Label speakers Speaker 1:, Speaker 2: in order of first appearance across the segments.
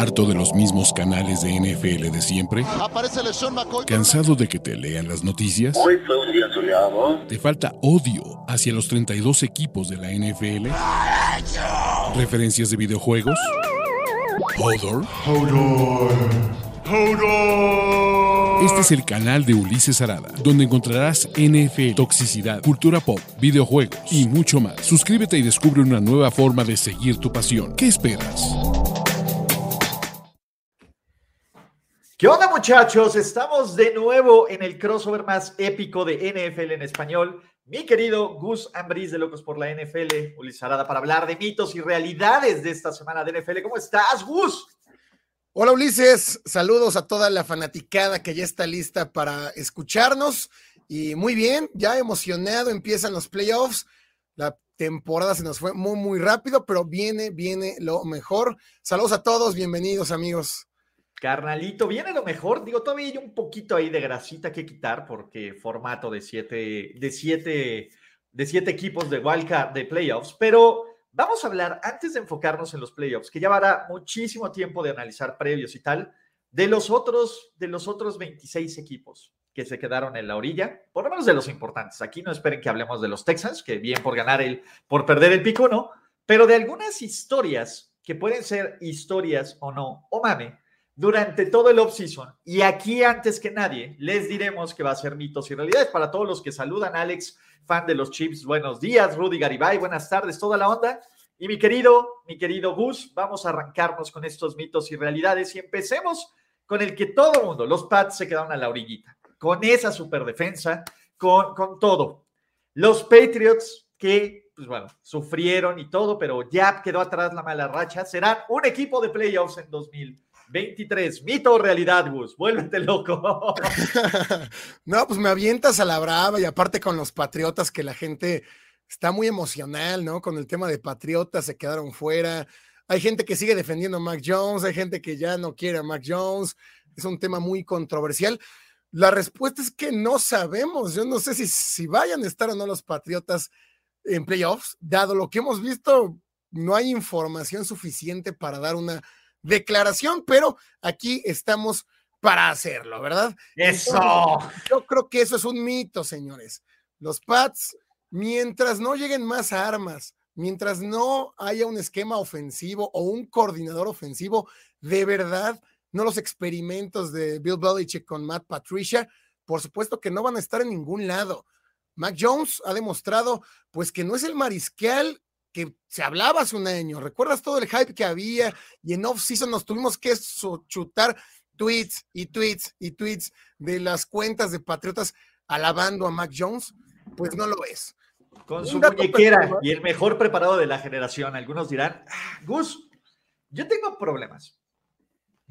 Speaker 1: ¿Harto de los mismos canales de NFL de siempre?
Speaker 2: Aparece Sean McCoy.
Speaker 1: ¿Cansado de que te lean las noticias?
Speaker 3: Hoy fue un día soleado.
Speaker 1: ¿Te falta odio hacia los 32 equipos de la NFL? ¿Referencias de videojuegos? ¿Hodor? Este es el canal de Ulises Arada, donde encontrarás NFL, toxicidad, cultura pop, videojuegos y mucho más. Suscríbete y descubre una nueva forma de seguir tu pasión. ¿Qué esperas?
Speaker 4: ¿Qué onda muchachos? Estamos de nuevo en el crossover más épico de NFL en español. Mi querido Gus Ambris de Locos por la NFL, Ulises Arada, para hablar de mitos y realidades de esta semana de NFL. ¿Cómo estás, Gus?
Speaker 5: Hola Ulises, saludos a toda la fanaticada que ya está lista para escucharnos. Y muy bien, ya emocionado, empiezan los playoffs. La temporada se nos fue muy, muy rápido, pero viene, viene lo mejor. Saludos a todos, bienvenidos amigos.
Speaker 4: Carnalito, viene lo mejor. Digo, todavía hay un poquito ahí de grasita que quitar porque formato de siete, de siete, de siete equipos de wildcard de playoffs, pero Vamos a hablar, antes de enfocarnos en los playoffs, que llevará muchísimo tiempo de analizar previos y tal, de los otros, de los otros 26 equipos que se quedaron en la orilla, por lo menos de los importantes. Aquí no esperen que hablemos de los Texans, que bien por ganar el, por perder el pico, ¿no? Pero de algunas historias que pueden ser historias o no, o mame, durante todo el off-season. Y aquí, antes que nadie, les diremos que va a ser mitos y realidades. Para todos los que saludan, Alex, fan de los Chips, buenos días. Rudy Garibay, buenas tardes, toda la onda. Y mi querido, mi querido Gus, vamos a arrancarnos con estos mitos y realidades y empecemos con el que todo el mundo, los Pats se quedaron a la orillita, con esa super defensa, con, con todo. Los Patriots que, pues bueno, sufrieron y todo, pero ya quedó atrás la mala racha, serán un equipo de playoffs en 2000. 23. Mito o realidad, Gus. Vuélvete loco.
Speaker 5: no, pues me avientas a la brava y aparte con los Patriotas que la gente está muy emocional, ¿no? Con el tema de Patriotas se quedaron fuera. Hay gente que sigue defendiendo a Mac Jones, hay gente que ya no quiere a Mac Jones. Es un tema muy controversial. La respuesta es que no sabemos. Yo no sé si, si vayan a estar o no los Patriotas en playoffs. Dado lo que hemos visto, no hay información suficiente para dar una declaración, pero aquí estamos para hacerlo, ¿verdad?
Speaker 4: Eso.
Speaker 5: yo creo que eso es un mito, señores. Los Pats, mientras no lleguen más armas, mientras no haya un esquema ofensivo o un coordinador ofensivo, de verdad, no los experimentos de Bill Belichick con Matt Patricia, por supuesto que no van a estar en ningún lado. Mac Jones ha demostrado pues que no es el mariscal que se hablaba hace un año. ¿Recuerdas todo el hype que había? Y en off-season nos tuvimos que chutar tweets y tweets y tweets de las cuentas de Patriotas alabando a Mac Jones. Pues no lo es.
Speaker 4: Con su muñequera y el mejor preparado de la generación. Algunos dirán, ah, Gus, yo tengo problemas.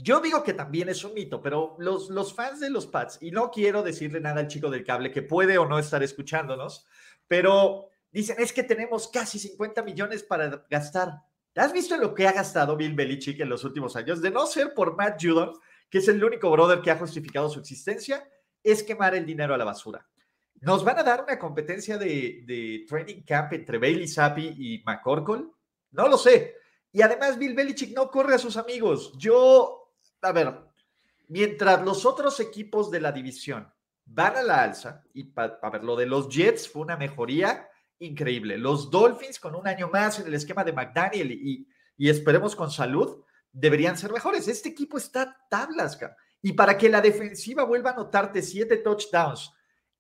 Speaker 4: Yo digo que también es un mito, pero los, los fans de los Pats, y no quiero decirle nada al chico del cable que puede o no estar escuchándonos, pero Dicen, es que tenemos casi 50 millones para gastar. ¿Has visto lo que ha gastado Bill Belichick en los últimos años? De no ser por Matt Judon, que es el único brother que ha justificado su existencia, es quemar el dinero a la basura. ¿Nos van a dar una competencia de, training camp entre Bailey Zappi y McCorkle? No lo sé. Y además Bill Belichick no corre a sus amigos. Yo, a ver, mientras los otros equipos de la división van a la alza, y a ver, lo de los Jets fue una mejoría increíble. Los Dolphins con un año más en el esquema de McDaniel y, esperemos con salud, deberían ser mejores. Este equipo está tablas, y para que la defensiva vuelva a anotarte siete touchdowns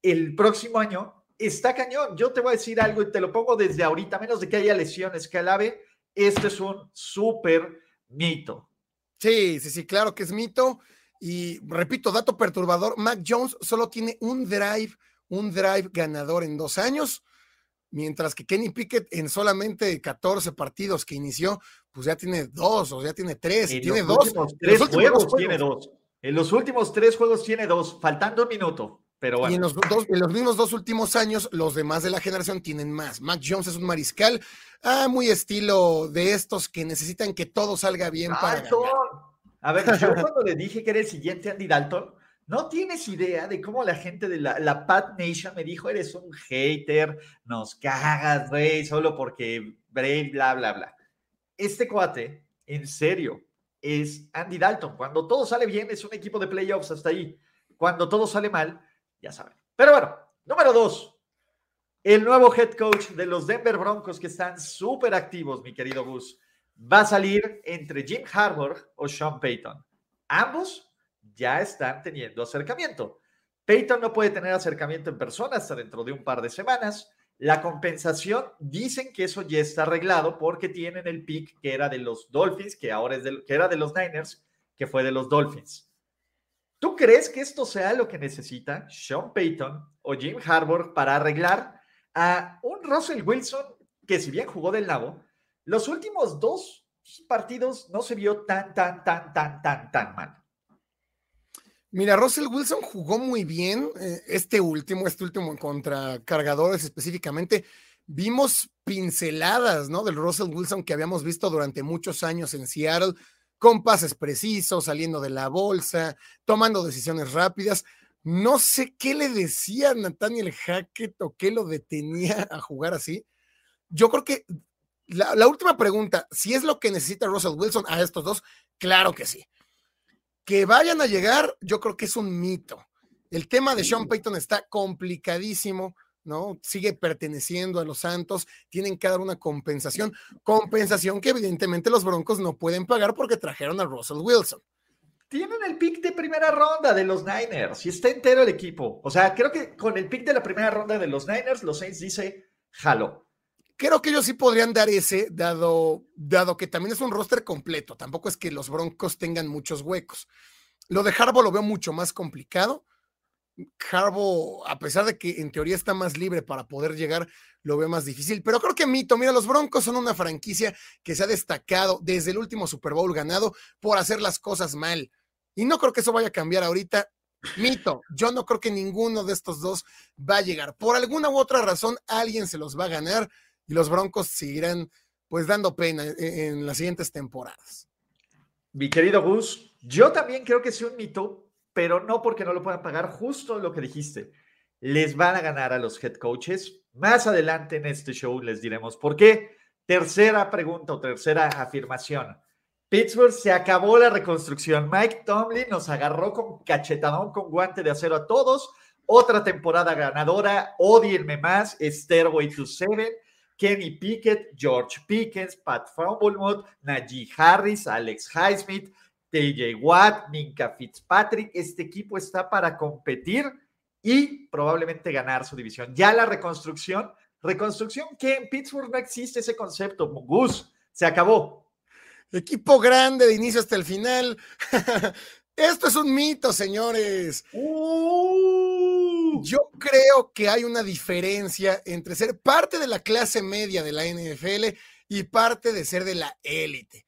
Speaker 4: el próximo año, está cañón. Yo te voy a decir algo y te lo pongo desde ahorita, menos de que haya lesiones que alabe, este es un súper mito.
Speaker 5: Sí, sí, sí, claro que es mito. Y repito, dato perturbador, Mac Jones solo tiene un drive, un drive ganador en dos años mientras que Kenny Pickett en solamente 14 partidos que inició, pues ya tiene dos o ya tiene tres.
Speaker 4: En
Speaker 5: tiene
Speaker 4: dos. Tres juegos, tiene dos. En los últimos tres juegos tiene dos, faltando un minuto. Pero bueno.
Speaker 5: Y en los, dos, en los mismos dos últimos años, los demás de la generación tienen más. Mac Jones es un mariscal, ah, muy estilo de estos que necesitan que todo salga bien para ganar.
Speaker 4: A ver, yo cuando le dije que era el siguiente Andy Dalton, no tienes idea de cómo la gente de la, la Pat Nation me dijo, eres un hater, nos cagas, güey, solo porque Brave, bla, bla, bla. Este cuate, en serio, es Andy Dalton. Cuando todo sale bien, es un equipo de playoffs hasta ahí. Cuando todo sale mal, ya saben. Pero bueno, número dos. El nuevo head coach de los Denver Broncos que están súper activos, mi querido Gus, va a salir entre Jim Harbaugh o Sean Payton. Ambos ya están teniendo acercamiento. Payton no puede tener acercamiento en persona hasta dentro de un par de semanas. La compensación, dicen que eso ya está arreglado porque tienen el pick que era de los Dolphins, que ahora es de, que era de los Niners, que fue de los Dolphins. ¿Tú crees que esto sea lo que necesita Sean Payton o Jim Harbour para arreglar a un Russell Wilson que si bien jugó del lado, los últimos dos partidos no se vio tan, tan, tan, tan, tan, tan mal?
Speaker 5: Mira, Russell Wilson jugó muy bien eh, este último, este último contra cargadores específicamente. Vimos pinceladas, ¿no? Del Russell Wilson que habíamos visto durante muchos años en Seattle, con pases precisos, saliendo de la bolsa, tomando decisiones rápidas. No sé qué le decía Nathaniel Hackett o qué lo detenía a jugar así. Yo creo que la, la última pregunta, si es lo que necesita Russell Wilson a estos dos, claro que sí que vayan a llegar, yo creo que es un mito. El tema de Sean Payton está complicadísimo, ¿no? Sigue perteneciendo a los Santos, tienen que dar una compensación, compensación que evidentemente los Broncos no pueden pagar porque trajeron a Russell Wilson.
Speaker 4: Tienen el pick de primera ronda de los Niners y está entero el equipo. O sea, creo que con el pick de la primera ronda de los Niners, los Saints dice, jalo
Speaker 5: creo que ellos sí podrían dar ese, dado, dado que también es un roster completo. Tampoco es que los Broncos tengan muchos huecos. Lo de Harbaugh lo veo mucho más complicado. Harbaugh, a pesar de que en teoría está más libre para poder llegar, lo veo más difícil. Pero creo que Mito, mira, los Broncos son una franquicia que se ha destacado desde el último Super Bowl ganado por hacer las cosas mal. Y no creo que eso vaya a cambiar ahorita. Mito, yo no creo que ninguno de estos dos va a llegar. Por alguna u otra razón, alguien se los va a ganar y los Broncos seguirán pues dando pena en, las siguientes temporadas.
Speaker 4: Mi querido Gus, yo también creo que es un mito, pero no porque no lo puedan pagar, justo lo que dijiste. Les van a ganar a los head coaches. Más adelante en este show les diremos por qué. Tercera pregunta o tercera afirmación. Pittsburgh se acabó la reconstrucción. Mike Tomlin nos agarró con cachetadón, con guante de acero a todos. Otra temporada ganadora. Odienme más. Stairway to Seven. Kenny Pickett, George Pickens, Pat Fumblemouth, Najee Harris, Alex Highsmith, TJ Watt, Minka Fitzpatrick. Este equipo está para competir y probablemente ganar su división. Ya la reconstrucción, reconstrucción que en Pittsburgh no existe ese concepto. Gus, se acabó.
Speaker 5: Equipo grande de inicio hasta el final. Esto es un mito, señores. Uh. Yo creo que hay una diferencia entre ser parte de la clase media de la NFL y parte de ser de la élite.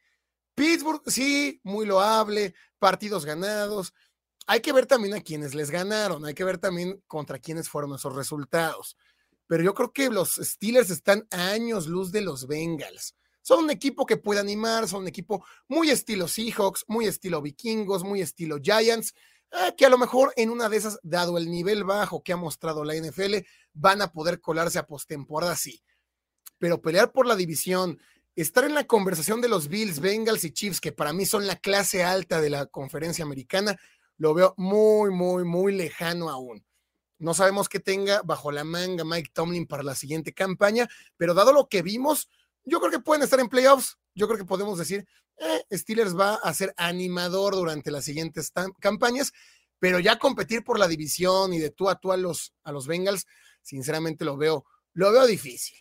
Speaker 5: Pittsburgh, sí, muy loable, partidos ganados. Hay que ver también a quienes les ganaron, hay que ver también contra quiénes fueron esos resultados. Pero yo creo que los Steelers están a años luz de los Bengals. Son un equipo que puede animar, son un equipo muy estilo Seahawks, muy estilo Vikingos, muy estilo Giants, eh, que a lo mejor en una de esas, dado el nivel bajo que ha mostrado la NFL, van a poder colarse a postemporada, sí. Pero pelear por la división, estar en la conversación de los Bills, Bengals y Chiefs, que para mí son la clase alta de la conferencia americana, lo veo muy, muy, muy lejano aún. No sabemos qué tenga bajo la manga Mike Tomlin para la siguiente campaña, pero dado lo que vimos, yo creo que pueden estar en playoffs. Yo creo que podemos decir, Steelers va a ser animador durante las siguientes campañas, pero ya competir por la división y de tú a tú a los, a los Bengals, sinceramente lo veo, lo veo difícil.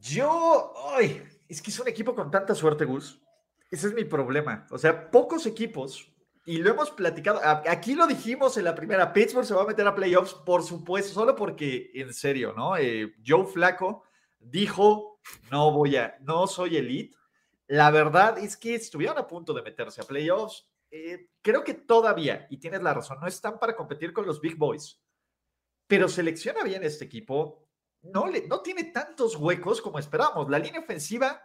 Speaker 4: Yo, ay, es que es un equipo con tanta suerte, Gus. Ese es mi problema. O sea, pocos equipos, y lo hemos platicado, aquí lo dijimos en la primera, Pittsburgh se va a meter a playoffs, por supuesto, solo porque, en serio, ¿no? Eh, Joe Flaco dijo, no voy a, no soy elite. La verdad es que estuvieron a punto de meterse a playoffs. Eh, creo que todavía, y tienes la razón, no están para competir con los Big Boys, pero selecciona bien este equipo. No, le, no tiene tantos huecos como esperábamos. La línea ofensiva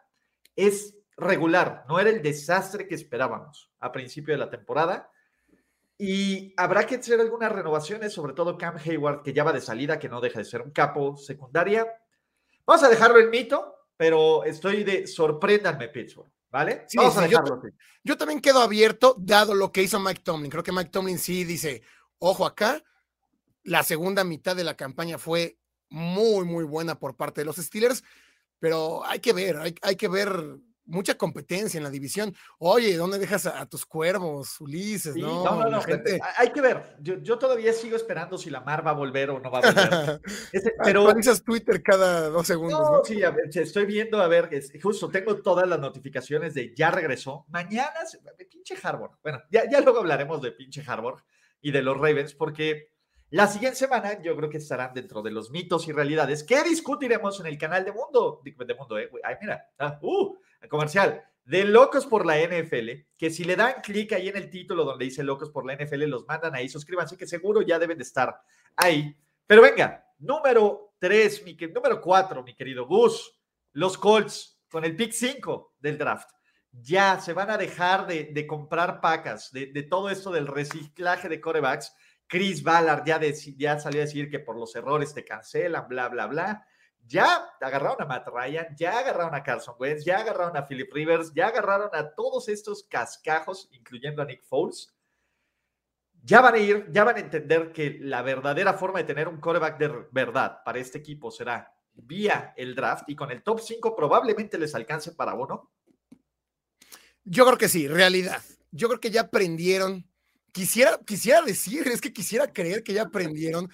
Speaker 4: es regular, no era el desastre que esperábamos a principio de la temporada. Y habrá que hacer algunas renovaciones, sobre todo Cam Hayward, que ya va de salida, que no deja de ser un capo secundaria. Vamos a dejarlo en mito, pero estoy de sorpréndanme, Pittsburgh. ¿Vale?
Speaker 5: Sí,
Speaker 4: Vamos a
Speaker 5: yo,
Speaker 4: dejarlo así.
Speaker 5: yo también quedo abierto, dado lo que hizo Mike Tomlin. Creo que Mike Tomlin sí dice, ojo acá, la segunda mitad de la campaña fue muy, muy buena por parte de los Steelers, pero hay que ver, hay, hay que ver mucha competencia en la división. Oye, ¿dónde dejas a, a tus cuervos, Ulises?
Speaker 4: Sí,
Speaker 5: no,
Speaker 4: no, no, no,
Speaker 5: gente-
Speaker 4: Hay que ver. Yo, yo todavía sigo esperando si la Mar va a volver o no va a volver. Ese- pero
Speaker 5: Actualizas Twitter cada dos segundos,
Speaker 4: No, sí, a ver, estoy viendo, a ver, es- justo tengo todas las notificaciones de ya regresó. Mañana, se- pinche Harbor. Bueno, ya, ya luego hablaremos de pinche Harbor y de los Ravens, porque la siguiente semana yo creo que estarán dentro de los mitos y realidades que discutiremos en el canal de Mundo. De, Mundo, eh. Ay, mira, ah, uh, comercial. De Locos por la NFL, que si le dan clic ahí en el título donde dice Locos por la NFL, los mandan ahí, suscríbanse, que seguro ya deben de estar ahí. Pero venga, número 3, mi, número 4, mi querido Gus, los Colts con el pick 5 del draft. Ya se van a dejar de, de comprar pacas, de, de todo esto del reciclaje de corebacks. Chris Ballard ya, salió a decir que por los errores te cancelan, bla, bla, bla. Ya agarraron a Matt Ryan, ya agarraron a Carson Wentz, ya agarraron a Philip Rivers, ya agarraron a todos estos cascajos, incluyendo a Nick Foles ya van a ir, ya van a entender que la verdadera forma de tener un coreback de verdad para este equipo será vía el draft y con el top 5 probablemente les alcance para uno.
Speaker 5: Yo creo que sí, realidad. Yo creo que ya aprendieron. Quisiera, quisiera decir, es que quisiera creer que ya aprendieron,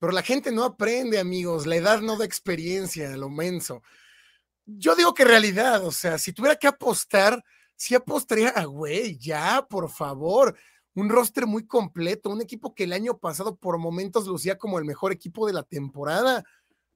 Speaker 5: pero la gente no aprende, amigos. La edad no da experiencia, lo menso. Yo digo que realidad, o sea, si tuviera que apostar, sí apostaría a, güey, ya, por favor. Un roster muy completo, un equipo que el año pasado por momentos lucía como el mejor equipo de la temporada.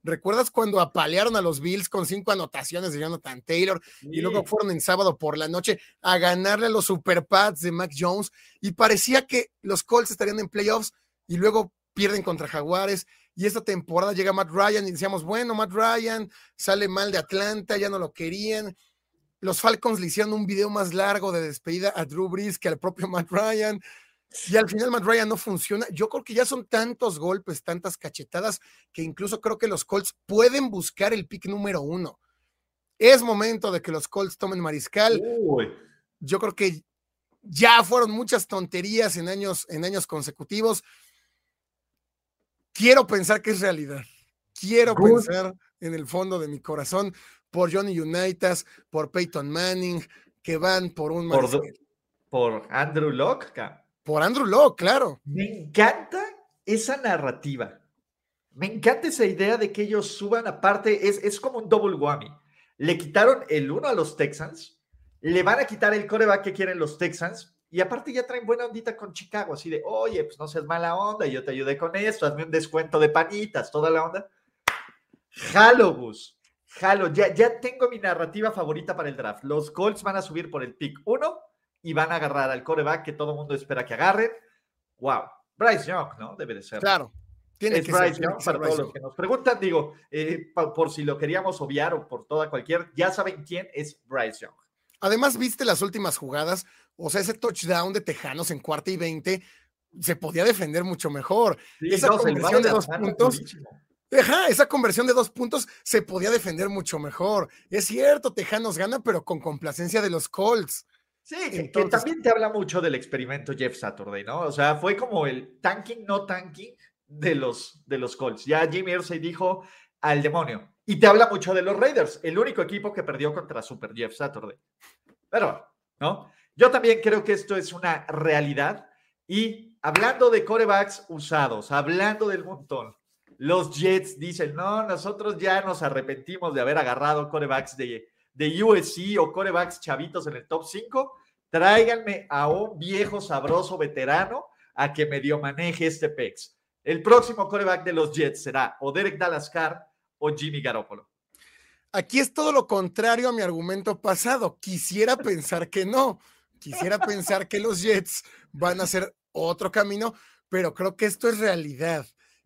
Speaker 5: ¿Recuerdas cuando apalearon a los Bills con cinco anotaciones de Jonathan Taylor? y luego fueron en sábado por la noche a ganarle a los Super Pats de Mac Jones y parecía que los Colts estarían en playoffs y luego pierden contra Jaguares y esta temporada llega Matt Ryan y decíamos, bueno, Matt Ryan sale mal de Atlanta, ya no lo querían. Los Falcons le hicieron un video más largo de despedida a Drew Brees que al propio Matt Ryan. Y al final Matt Ryan no funciona. Yo creo que ya son tantos golpes, tantas cachetadas, que incluso creo que los Colts pueden buscar el pick número uno. Es momento de que los Colts tomen mariscal.
Speaker 4: Uy,
Speaker 5: Yo creo que ya fueron muchas tonterías en años, en años consecutivos. Quiero pensar que es realidad. Quiero
Speaker 4: Good.
Speaker 5: pensar en el fondo de mi corazón por Johnny Unitas, por Peyton Manning, que van por un
Speaker 4: por,
Speaker 5: mariscal.
Speaker 4: por Andrew Locke.
Speaker 5: Por Andrew Locke, claro.
Speaker 4: Me encanta esa narrativa. Me encanta esa idea de que ellos suban aparte, es, es como un double whammy. Le quitaron el uno a los Texans, le van a quitar el coreback que quieren los Texans, y aparte ya traen buena ondita con Chicago, así de, oye, pues no seas mala onda, yo te ayudé con esto, hazme un descuento de panitas, toda la onda. Jalo, Gus. Jalo, ya, ya tengo mi narrativa favorita para el draft. Los Colts van a subir por el pick 1 y van a agarrar al coreback que todo el mundo espera que agarren. Wow. Bryce Young, ¿no? Debe de ser.
Speaker 5: Claro. Tiene
Speaker 4: es
Speaker 5: que ser,
Speaker 4: Bryce
Speaker 5: tiene
Speaker 4: Young
Speaker 5: que ser
Speaker 4: para
Speaker 5: Bryce
Speaker 4: todos los que nos preguntan. Digo, eh, por si lo queríamos obviar o por toda cualquier, ya saben quién es Bryce Young.
Speaker 5: Además, viste las últimas jugadas, o sea, ese touchdown de Tejanos en cuarta y veinte se podía defender mucho mejor. Esa
Speaker 4: le va
Speaker 5: conversión de dos puntos. Ajá, esa conversión de dos puntos se podía defender mucho mejor. Es cierto, Tejanos gana, pero con complacencia de los Colts.
Speaker 4: Sí, que- que,
Speaker 5: Entonces-
Speaker 4: también te habla mucho del experimento Jeff Saturday, ¿no? O sea, fue como el tanking, no tanking de los, de los Colts. Ya Jimmy Irsay dijo al demonio. Y te habla mucho de los Raiders, el único equipo que perdió contra Super Jeff Saturday. Pero, ¿no? Yo también creo que esto es una realidad. Y hablando de corebacks usados, hablando del montón, los Jets dicen, no, nosotros ya nos arrepentimos de haber agarrado corebacks de, de USC o corebacks chavitos en el top 5. Tráiganme a un viejo sabroso veterano a que medio maneje este PEX. El próximo coreback de los Jets será o Derek Dallas Carr o Jimmy Garoppolo.
Speaker 5: Aquí es todo lo contrario a mi argumento pasado. Quisiera pensar que no. Quisiera pensar que los Jets van a hacer otro camino, pero creo que esto es realidad.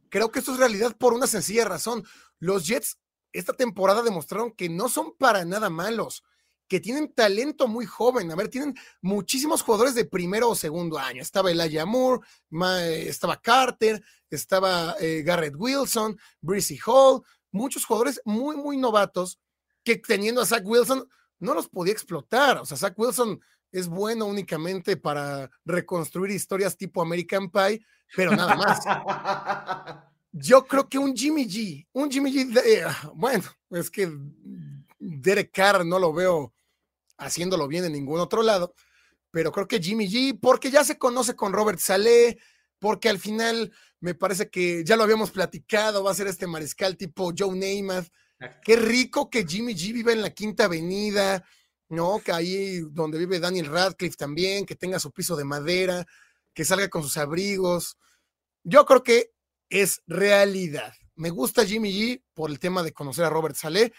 Speaker 5: Creo que esto es realidad por una sencilla razón. Los Jets esta temporada demostraron que no son para nada malos, que tienen talento muy joven. A ver, tienen muchísimos jugadores de primero o segundo año. Estaba Elijah Moore, eh, estaba Carter, estaba eh, Garrett Wilson, Breezy Hall, muchos jugadores muy, muy novatos que teniendo a Zach Wilson no los podía explotar. O sea, Zach Wilson es bueno únicamente para reconstruir historias tipo American Pie, pero nada más. Yo creo que un Jimmy G, un Jimmy G, eh, bueno, es que Derek Carr no lo veo haciéndolo bien en ningún otro lado, pero creo que Jimmy G, porque ya se conoce con Robert Saleh, porque al final me parece que ya lo habíamos platicado, va a ser este mariscal tipo Joe Namath. Qué rico que Jimmy G vive en la Quinta Avenida, ¿no? Que ahí donde vive Daniel Radcliffe también, que tenga su piso de madera, que salga con sus abrigos. Yo creo que es realidad. Me gusta Jimmy G por el tema de conocer a Robert Saleh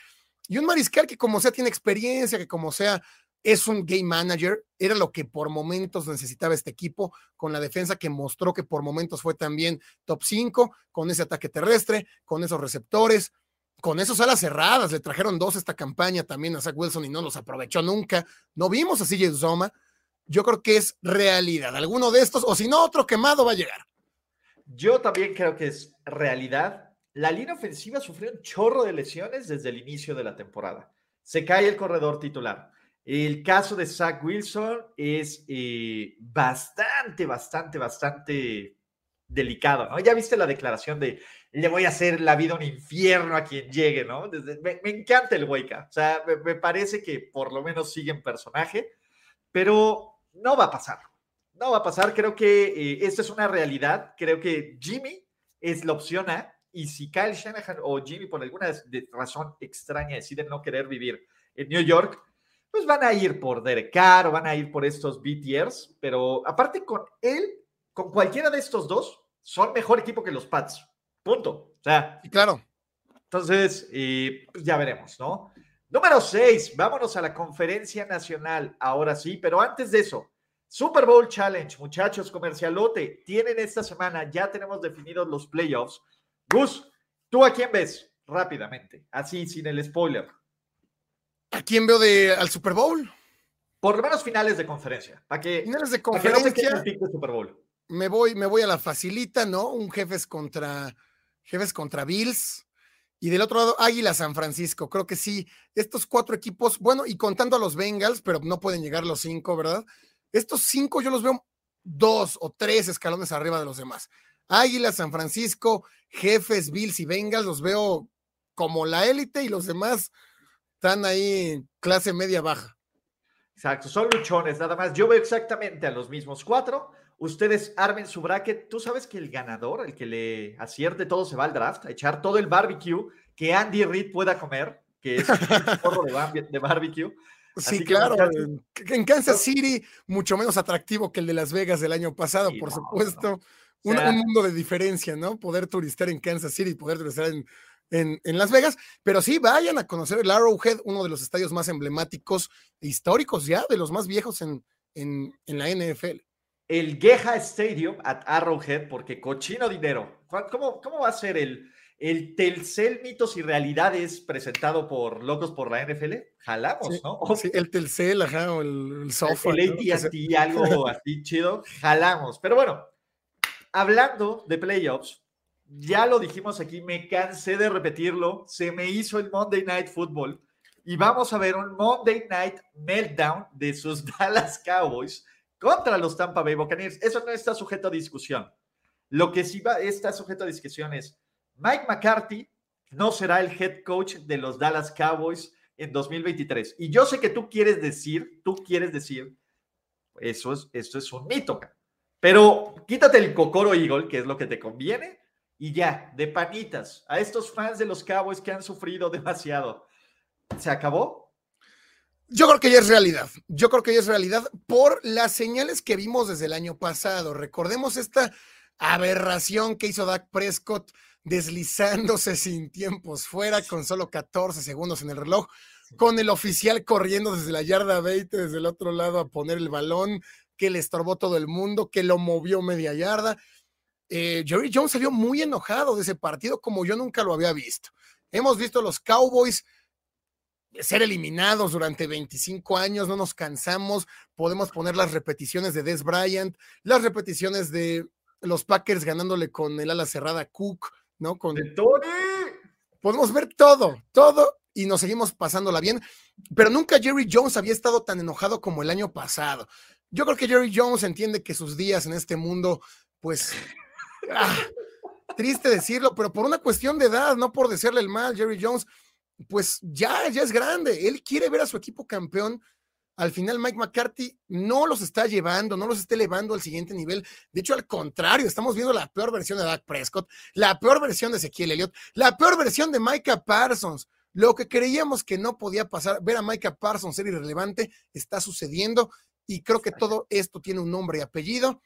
Speaker 5: y un mariscal que como sea tiene experiencia, que como sea es un game manager, era lo que por momentos necesitaba este equipo, con la defensa que mostró que por momentos fue también top 5, con ese ataque terrestre, con esos receptores, con esos alas cerradas. Le trajeron dos esta campaña también a Zach Wilson y no los aprovechó nunca. No vimos a CJ Zoma. Yo creo que es realidad. Alguno de estos, o si no, otro quemado va a llegar.
Speaker 4: Yo también creo que es realidad. La línea ofensiva sufrió un chorro de lesiones desde el inicio de la temporada. Se cae el corredor titular. El caso de Zach Wilson es eh, bastante, bastante, bastante delicado, ¿no? Ya viste la declaración de le voy a hacer la vida un infierno a quien llegue, ¿no? me, encanta el Wake O sea, me, parece que por lo menos sigue en personaje, pero no va a pasar. No va a pasar. Creo que eh, esto es una realidad. Creo que Jimmy es la opción A. Y si Kyle Shanahan o Jimmy, por alguna razón extraña, deciden no querer vivir en New York, pues van a ir por Derek Carr o van a ir por estos BTRs, pero aparte con él, con cualquiera de estos dos, son mejor equipo que los Pats. Punto. O sea,
Speaker 5: claro.
Speaker 4: Entonces, pues ya veremos, ¿no? Número 6, vámonos a la conferencia nacional, ahora sí, pero antes de eso, Super Bowl Challenge, muchachos, comercialote, tienen esta semana, ya tenemos definidos los playoffs. Gus, ¿tú a quién ves? Rápidamente, así, sin el spoiler.
Speaker 5: ¿A quién veo de, al Super Bowl?
Speaker 4: Por lo menos finales de conferencia. Para que,
Speaker 5: finales de conferencia.
Speaker 4: no Super Bowl.
Speaker 5: Me voy, me voy a la facilita, ¿no? Un jefes contra jefes contra Bills. Y del otro lado, Águila San Francisco. Creo que sí, estos cuatro equipos, bueno, y contando a los Bengals, pero no pueden llegar los cinco, ¿verdad? Estos cinco yo los veo dos o tres escalones arriba de los demás. Águila, San Francisco, Jefes, Bills y Bengals, los veo como la élite y los demás están ahí clase media baja.
Speaker 4: Exacto, son luchones, nada más. Yo veo exactamente a los mismos cuatro. Ustedes armen su bracket. Tú sabes que el ganador, el que le acierte todo, se va al draft, a echar todo el barbecue que Andy Reid pueda comer, que es un porro de, barbecue.
Speaker 5: Sí, claro. En Kansas City, mucho menos atractivo que el de Las Vegas del año pasado, por supuesto. Un, mundo de diferencia, ¿no? Poder turistear en Kansas City, poder turistear en, en, Las Vegas, pero sí vayan a conocer el Arrowhead, uno de los estadios más emblemáticos e históricos ya, de los más viejos en, en, la NFL.
Speaker 4: El Geha Stadium at Arrowhead, porque cochino dinero. ¿Cómo, cómo va a ser el, el Telcel Mitos y Realidades presentado por Locos por la NFL? Jalamos, ¿no?
Speaker 5: Sí, el Telcel, ajá, o el, software.
Speaker 4: El AT&T, algo así chido, jalamos. Pero bueno, hablando de playoffs, ya lo dijimos aquí, me cansé de repetirlo, se me hizo el Monday Night Football y vamos a ver un Monday Night Meltdown de sus Dallas Cowboys contra los Tampa Bay Buccaneers. Eso no está sujeto a discusión. Lo que sí va, está sujeto a discusión es Mike McCarthy no será el head coach de los Dallas Cowboys en 2023. Y yo sé que tú quieres decir, tú quieres decir, eso es, esto es un mito, pero quítate el cocoro Eagle, que es lo que te conviene, y ya, de panitas, a estos fans de los Cowboys que han sufrido demasiado. ¿Se acabó?
Speaker 5: Yo creo que ya es realidad. Yo creo que ya es realidad por las señales que vimos desde el año pasado. Recordemos esta aberración que hizo Dak Prescott deslizándose sin tiempos fuera con solo 14 segundos en el reloj, con el oficial corriendo desde la yarda 20 desde el otro lado a poner el balón, que le estorbó todo el mundo, que lo movió media yarda. Eh, Jerry Jones salió muy enojado de ese partido como yo nunca lo había visto. Hemos visto a los Cowboys ser eliminados durante 25 años, no nos cansamos, podemos poner las repeticiones de Des Bryant, las repeticiones de los Packers ganándole con el ala cerrada Cook, ¿no? Con
Speaker 4: Tony.
Speaker 5: Podemos ver todo, todo y nos seguimos pasándola bien, pero nunca Jerry Jones había estado tan enojado como el año pasado. Yo creo que Jerry Jones entiende que sus días en este mundo, pues, ah, triste decirlo, pero por una cuestión de edad, no por decirle el mal, Jerry Jones, pues ya, ya es grande. Él quiere ver a su equipo campeón. Al final, Mike McCarthy no los está llevando, no los está elevando al siguiente nivel. De hecho, al contrario, estamos viendo la peor versión de Dak Prescott, la peor versión de Ezequiel Elliott, la peor versión de Micah Parsons. Lo que creíamos que no podía pasar, ver a Micah Parsons ser irrelevante, está sucediendo y creo que todo esto tiene un nombre y apellido,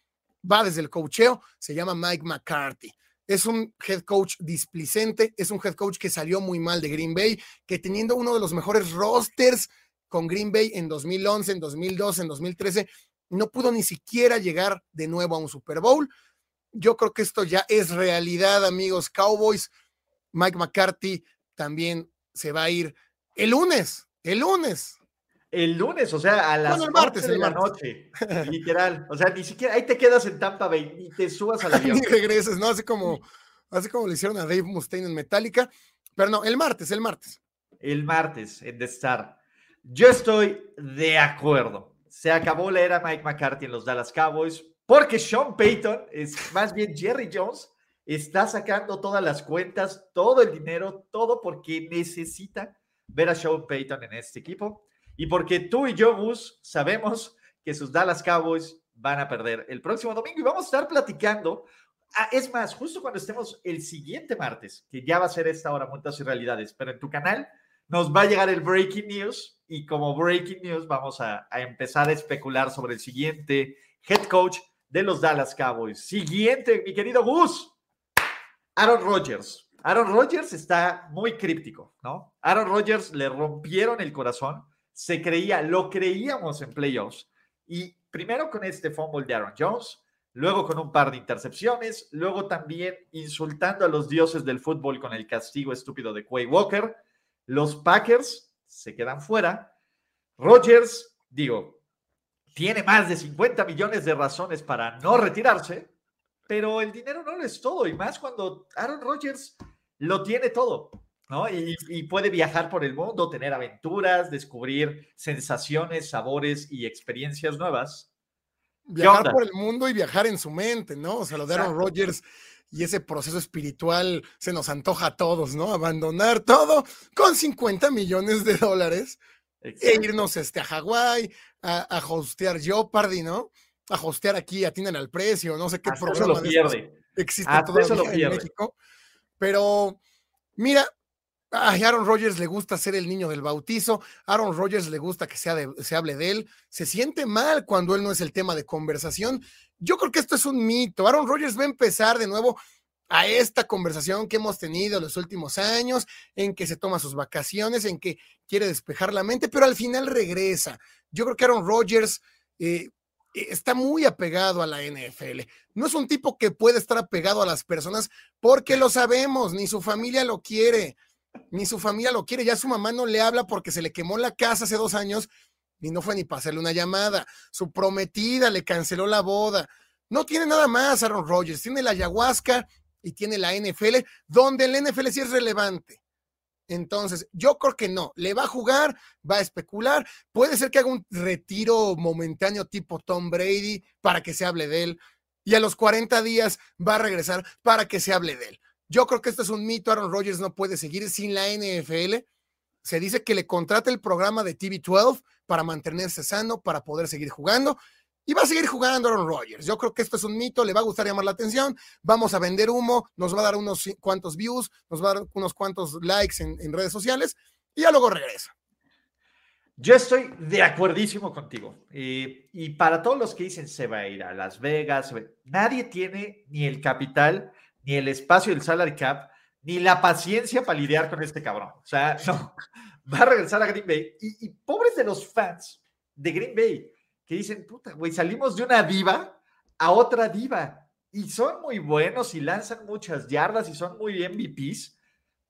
Speaker 5: va desde el cocheo, se llama Mike McCarthy. Es un head coach displicente, es un head coach que salió muy mal de Green Bay, que teniendo uno de los mejores rosters con Green Bay en 2011, en 2012, en 2013, no pudo ni siquiera llegar de nuevo a un Super Bowl. Yo creo que esto ya es realidad, amigos Cowboys. Mike McCarthy también se va a ir el lunes, el lunes
Speaker 4: el lunes, o sea, a las
Speaker 5: bueno, el martes,
Speaker 4: de la noche, literal. O sea, ni siquiera ahí te quedas en Tampa Bay y te subas al avión.
Speaker 5: y regreses, ¿no? Así como, así como le hicieron a Dave Mustaine en Metallica. Pero no, el martes, el martes.
Speaker 4: El martes, en The Star. Yo estoy de acuerdo. Se acabó la era Mike McCarthy en los Dallas Cowboys porque Sean Payton, es más bien Jerry Jones, está sacando todas las cuentas, todo el dinero, todo porque necesita ver a Sean Payton en este equipo y porque tú y yo, Gus, sabemos que sus Dallas Cowboys van a perder el próximo domingo y vamos a estar platicando. Ah, es más, justo cuando estemos el siguiente martes, que ya va a ser esta hora Montas y Realidades, pero en tu canal nos va a llegar el Breaking News y como Breaking News vamos a, a empezar a especular sobre el siguiente head coach de los Dallas Cowboys. Siguiente, mi querido Gus, Aaron Rodgers. Aaron Rodgers está muy críptico, ¿no? Aaron Rodgers le rompieron el corazón se creía, lo creíamos en playoffs. Y primero con este fumble de Aaron Jones, luego con un par de intercepciones, luego también insultando a los dioses del fútbol con el castigo estúpido de Quay Walker. Los Packers se quedan fuera. Rodgers, digo, tiene más de 50 millones de razones para no retirarse, pero el dinero no lo es todo, y más cuando Aaron Rodgers lo tiene todo. ¿No? Y, puede viajar por el mundo, tener aventuras, descubrir sensaciones, sabores y experiencias nuevas.
Speaker 5: Viajar por el mundo y viajar en su mente, ¿no? O sea, lo de Aaron Rodgers y ese proceso espiritual se nos antoja a todos, ¿no? Abandonar todo con 50 millones de dólares e irnos este, a Hawái, a, hostear Jeopardy, ¿no? A hostear aquí, atienden al precio, no sé qué
Speaker 4: programa
Speaker 5: existe todavía en México. Pero, mira, a Aaron Rodgers le gusta ser el niño del bautizo, Aaron Rodgers le gusta que sea se hable de él, se siente mal cuando él no es el tema de conversación. Yo creo que esto es un mito. Aaron Rodgers va a empezar de nuevo a esta conversación que hemos tenido los últimos años, en que se toma sus vacaciones, en que quiere despejar la mente, pero al final regresa. Yo creo que Aaron Rodgers eh, está muy apegado a la NFL. No es un tipo que puede estar apegado a las personas porque lo sabemos, ni su familia lo quiere ni su familia lo quiere, ya su mamá no le habla porque se le quemó la casa hace dos años y no fue ni para hacerle una llamada. Su prometida le canceló la boda. No tiene nada más Aaron Rodgers, tiene la ayahuasca y tiene la NFL, donde el NFL sí es relevante. Entonces, yo creo que no, le va a jugar, va a especular, puede ser que haga un retiro momentáneo tipo Tom Brady para que se hable de él, y a los 40 días va a regresar para que se hable de él. Yo creo que esto es un mito. Aaron Rodgers no puede seguir sin la NFL. Se dice que le contrata el programa de TV12 para mantenerse sano, para poder seguir jugando. Y va a seguir jugando Aaron Rodgers. Yo creo que esto es un mito, le va a gustar llamar la atención. Vamos a vender humo, nos va a dar unos cuantos views, nos va a dar unos cuantos likes en, redes sociales y ya luego regresa.
Speaker 4: Yo estoy de acuerdísimo contigo. Y para todos los que dicen se va a ir a Las Vegas, nadie tiene ni el capital ni el espacio del salary cap, ni la paciencia para lidiar con este cabrón. O sea, no, va a regresar a Green Bay. Y, pobres de los fans de Green Bay, que dicen, puta, güey, salimos de una diva a otra diva. Y son muy buenos y lanzan muchas yardas y son muy MVPs,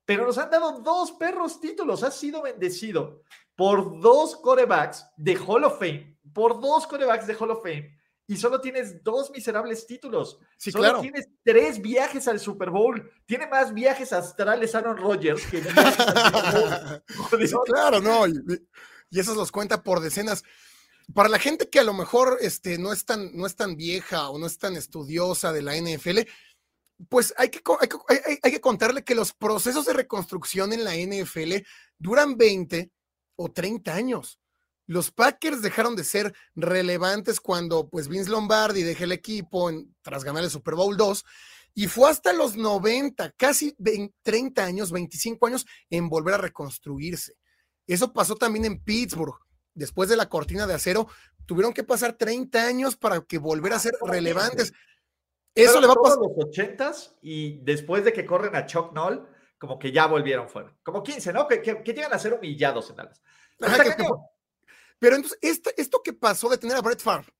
Speaker 4: pero nos han dado dos perros títulos. Ha sido bendecido por dos corebacks de Hall of Fame, por dos corebacks de Hall of Fame y solo tienes dos miserables títulos.
Speaker 5: Sí,
Speaker 4: solo
Speaker 5: claro.
Speaker 4: tienes tres viajes al Super Bowl. Tiene más viajes astrales Aaron Rodgers que viajes al Super Bowl.
Speaker 5: Sí, claro, no. Y, y esos los cuenta por decenas. Para la gente que a lo mejor este, no, es tan, no es tan vieja o no es tan estudiosa de la NFL, pues hay que, co- hay, que- hay- hay- hay que contarle que los procesos de reconstrucción en la NFL duran 20 o 30 años. Los Packers dejaron de ser relevantes cuando pues Vince Lombardi dejó el equipo en- tras ganar el Super Bowl 2 y fue hasta los 90, casi 20 30 años, 25 años en volver a reconstruirse. Eso pasó también en Pittsburgh. Después de la cortina de acero, tuvieron que pasar 30 años para que volver a ser relevantes. Eso le va a pasar.
Speaker 4: los ochentas y después de que corren a Chuck Noll, como que ya volvieron fuera. Como 15, ¿no? Que, que, que llegan a ser humillados en Dallas.
Speaker 5: Ajá, que-. Pero entonces, esto, esto que pasó de tener a Brett Favre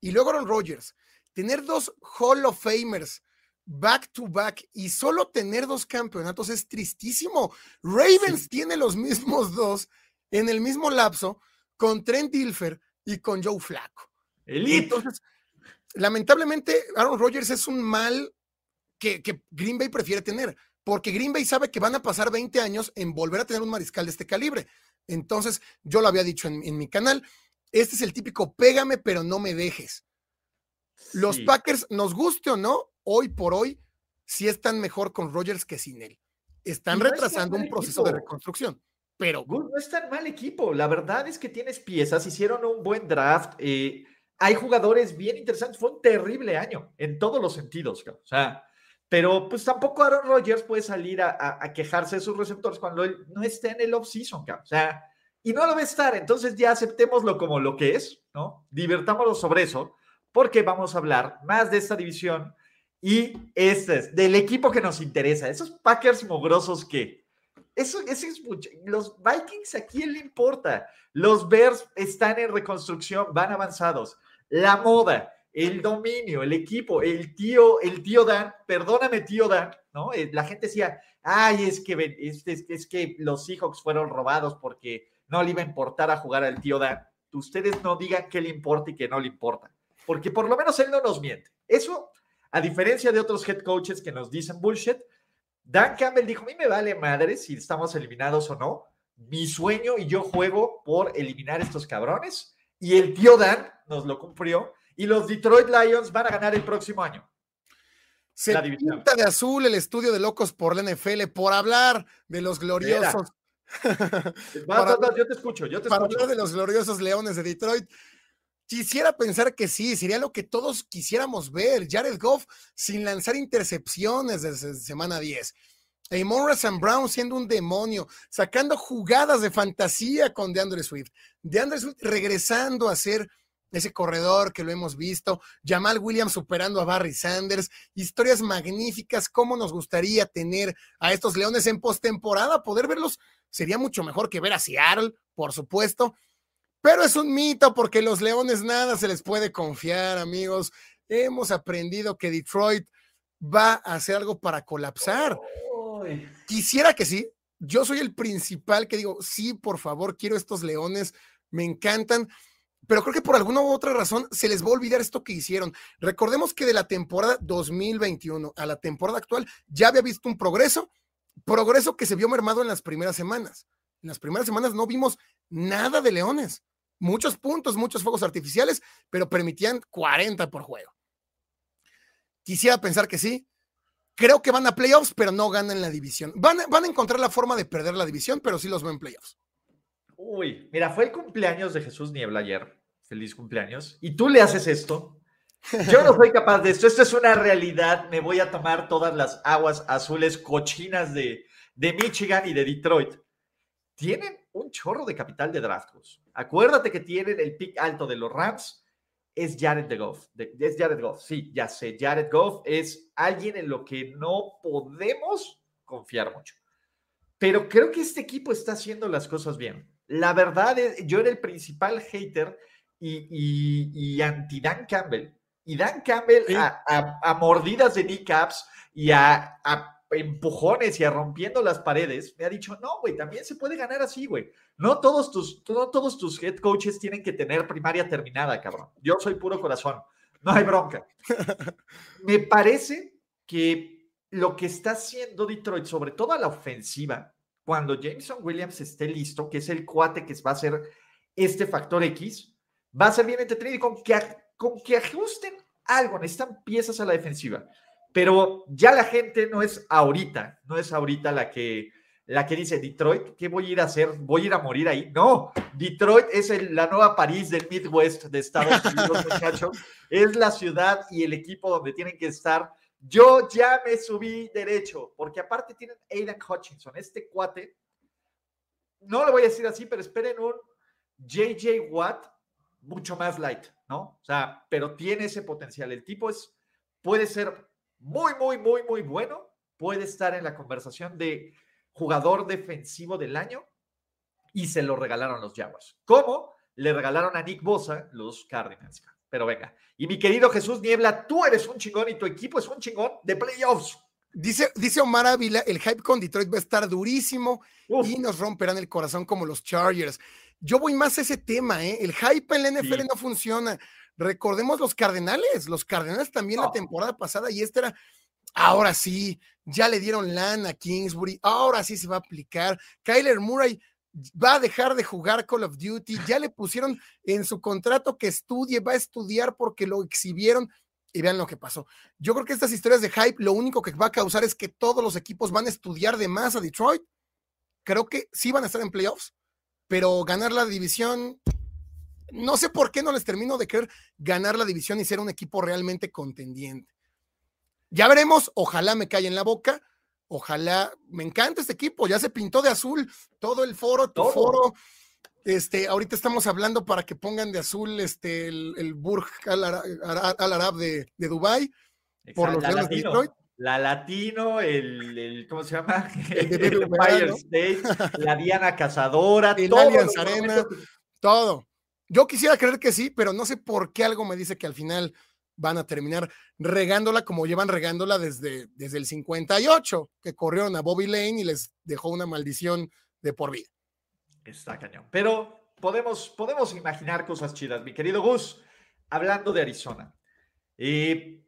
Speaker 5: y luego Aaron Rodgers, tener dos Hall of Famers back to back y solo tener dos campeonatos es tristísimo. Ravens tiene los mismos dos en el mismo lapso con Trent Dilfer y con Joe Flacco.
Speaker 4: Elite.
Speaker 5: Entonces, lamentablemente, Aaron Rodgers es un mal que, que Green Bay prefiere tener, porque Green Bay sabe que van a pasar 20 años en volver a tener un mariscal de este calibre. Entonces, yo lo había dicho en, en mi canal, este es el típico pégame, pero no me dejes. Los
Speaker 4: Sí.
Speaker 5: Packers, nos guste o no, hoy por hoy, sí están mejor con Rodgers que sin él. Están
Speaker 4: es
Speaker 5: retrasando un proceso de reconstrucción, pero
Speaker 4: Gus no es tan mal equipo. La verdad es que tienes piezas, hicieron un buen draft. eh, hay jugadores bien interesantes. Fue un terrible año en todos los sentidos. O sea, pero pues tampoco Aaron Rodgers puede salir a, a- a quejarse de sus receptores cuando él no está en el off-season. O sea, y no lo va a estar. Entonces ya aceptémoslo como lo que es, ¿no? Divertámonos sobre eso, porque vamos a hablar más de esta división y este es del equipo que nos interesa. Esos Packers mogrosos que eso, eso es mucho. Los Vikings a quién le importa. Los Bears están en reconstrucción, van avanzados. La moda, el dominio, el equipo, el tío, el tío Dan, perdóname, tío Dan, ¿no? Eh, La gente decía, ay, es que, es, es- es que los Seahawks fueron robados porque no le iba a importar a jugar al tío Dan. Ustedes no digan qué le importa y qué no le importa, porque por lo menos él no nos miente. Eso, a diferencia de otros head coaches que nos dicen bullshit, Dan Campbell dijo, a mí me vale madre si estamos eliminados o no. Mi sueño y yo juego por eliminar estos cabrones. Y el tío Dan nos lo cumplió. Y los Detroit Lions van a ganar el próximo año.
Speaker 5: Se
Speaker 4: La división.
Speaker 5: pinta de azul el estudio de locos por la NFL por hablar de los gloriosos. Para-
Speaker 4: yo te escucho, yo te
Speaker 5: para
Speaker 4: escucho.
Speaker 5: hablar de los gloriosos Leones de Detroit. Quisiera pensar que sí, sería lo que todos quisiéramos ver. Jared Goff sin lanzar intercepciones desde semana 10. Amon St. Brown siendo un demonio, sacando jugadas de fantasía con DeAndre Swift. DeAndre Swift regresando a ser ese corredor que lo hemos visto. Jamal Williams superando a Barry Sanders. Historias magníficas. ¿Cómo nos gustaría tener a estos Leones en postemporada? Poder verlos sería mucho mejor que ver a Seattle, por supuesto. Pero es un mito porque los Leones nada se les puede confiar, amigos. Hemos aprendido que Detroit va a hacer algo para colapsar. Quisiera que sí. Yo soy el principal que digo, sí, por favor, quiero estos Leones, me encantan. Pero creo que por alguna u otra razón se les va a olvidar esto que hicieron. Recordemos que de la temporada 2021 a la temporada actual ya había visto un progreso, progreso que se vio mermado en las primeras semanas. En las primeras semanas no vimos nada de Leones. Muchos puntos, muchos fuegos artificiales, pero permitían 40 por juego. Quisiera pensar que sí. Creo que van a playoffs, pero no ganan la división. Van, a- encontrar la forma de perder la división, pero sí los ven playoffs.
Speaker 4: Uy, mira, fue el cumpleaños de Jesús Niebla ayer. Feliz cumpleaños. Y tú le haces esto. Yo no soy capaz de esto. Esto es una realidad. Me voy a tomar todas las aguas azules cochinas de, de Michigan y de Detroit. Tienen un chorro de capital de draft. Acuérdate que tienen el pick alto de los Rams. Es Jared Goff. es Jared Goff. Sí, ya sé. Jared Goff es alguien en lo que no podemos confiar mucho. Pero creo que este equipo está haciendo las cosas bien. La verdad es, yo era el principal hater y, y, y anti Dan Campbell. Y Dan Campbell
Speaker 5: Sí.
Speaker 4: a, a- a mordidas de kneecaps y a, a empujones y a rompiendo las paredes, me ha dicho, no, güey, también se puede ganar así, güey. No todos tus, no todos tus head coaches tienen que tener primaria terminada, cabrón. Yo soy puro corazón. No hay bronca. Me parece que lo que está haciendo Detroit, sobre todo a la ofensiva, cuando Jameson Williams esté listo, que es el cuate que va a ser este factor X, va a ser bien entretenido y con que, con que ajusten algo, necesitan piezas a la defensiva. Pero ya la gente no es ahorita, no es ahorita la que, la que dice Detroit, ¿qué voy a ir a hacer? ¿Voy a ir a morir ahí? No, Detroit es la nueva París del Midwest de Estados Unidos, muchachos. Es la ciudad y el equipo donde tienen que estar. Yo ya me subí derecho, porque aparte tienen Aidan Hutchinson, este cuate. No lo voy a decir así, pero esperen un JJ Watt mucho más light, ¿no? O sea, pero tiene ese potencial. El tipo es, puede ser muy, muy, muy, muy bueno. Puede estar en la conversación de jugador defensivo del año y se lo regalaron los Jaguars. ¿Cómo? Le regalaron a Nick Bosa los Cardinals. Pero venga. Y mi querido Jesús Niebla, tú eres un chingón y tu equipo es un chingón de playoffs.
Speaker 5: Dice, dice Omar Ávila, el hype con Detroit va a estar durísimo y nos romperán el corazón como los Chargers. Yo voy más a ese tema, ¿eh? El hype en la NFL no funciona. Recordemos los Cardenales, los Cardenales también la temporada pasada y este era, ahora sí, ya le dieron lana a Kingsbury, ahora sí se va a aplicar. Kyler Murray va a dejar de jugar Call of Duty, ya le pusieron en su contrato que estudie, va a estudiar porque lo exhibieron y vean lo que pasó. Yo creo que estas historias de hype lo único que va a causar es que todos los equipos van a estudiar de más a Detroit. Creo que sí van a estar en playoffs, pero ganar la división, no sé por qué no les termino de querer ganar la división y ser un equipo realmente contendiente. Ya veremos, ojalá me caiga en la boca, ojalá, me encanta este equipo, ya se pintó de azul todo el foro, tu foro. Este, ahorita estamos hablando para que pongan de azul este, el, el Burj Al, Arab de, de Dubai por los
Speaker 4: de Detroit la Latino, el, ¿cómo se llama? El, Empire State, la Diana Cazadora,
Speaker 5: el todo. Arena, todo. Yo quisiera creer que sí, pero no sé por qué algo me dice que al final van a terminar regándola como llevan regándola desde, desde el 58, que corrieron a Bobby Lane y les dejó una maldición de por vida.
Speaker 4: Está cañón. Pero podemos, podemos imaginar cosas chidas, mi querido Gus. Hablando de Arizona. Eh,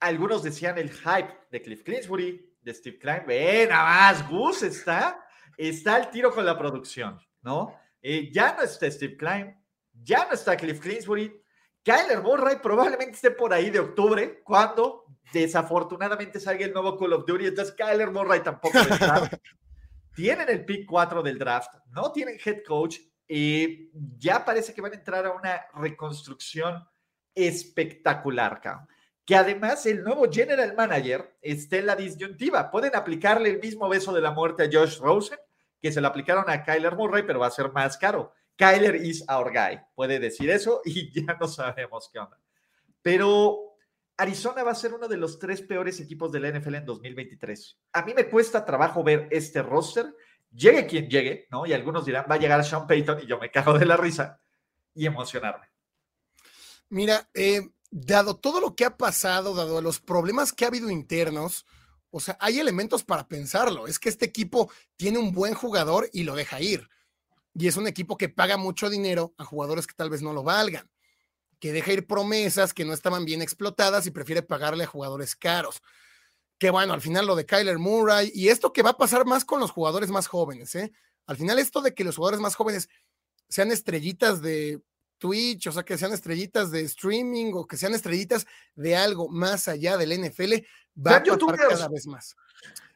Speaker 4: algunos decían el hype de Cliff Clinsbury, de Steve Klein. Ven, nada más, Gus está, está al tiro con la producción, ¿no? Eh, ya no está Steve Klein, ya no está Cliff Clinsbury. Kyler Murray probablemente esté por ahí de octubre, cuando desafortunadamente salga el nuevo Call of Duty. Entonces, Kyler Murray tampoco está. tienen el pick 4 del draft, no tienen head coach y ya parece que van a entrar a una reconstrucción espectacular, cabrón que además el nuevo general manager esté en la disyuntiva. Pueden aplicarle el mismo beso de la muerte a Josh Rosen, que se lo aplicaron a Kyler Murray, pero va a ser más caro. Kyler is our guy, puede decir eso y ya no sabemos qué onda. Pero Arizona va a ser uno de los tres peores equipos de la NFL en 2023. A mí me cuesta trabajo ver este roster, llegue quien llegue, ¿no? Y algunos dirán, va a llegar Sean Payton y yo me cago de la risa y emocionarme.
Speaker 5: Mira, eh, dado todo lo que ha pasado, dado los problemas que ha habido internos, o sea, hay elementos para pensarlo. Es que este equipo tiene un buen jugador y lo deja ir. Y es un equipo que paga mucho dinero a jugadores que tal vez no lo valgan, que deja ir promesas que no estaban bien explotadas y prefiere pagarle a jugadores caros. Que bueno, al final lo de Kyler Murray y esto que va a pasar más con los jugadores más jóvenes, ¿eh? Al final esto de que los jugadores más jóvenes sean estrellitas de Twitch, o sea, que sean estrellitas de streaming o que sean estrellitas de algo más allá del NFL, va a pasar cada vez más.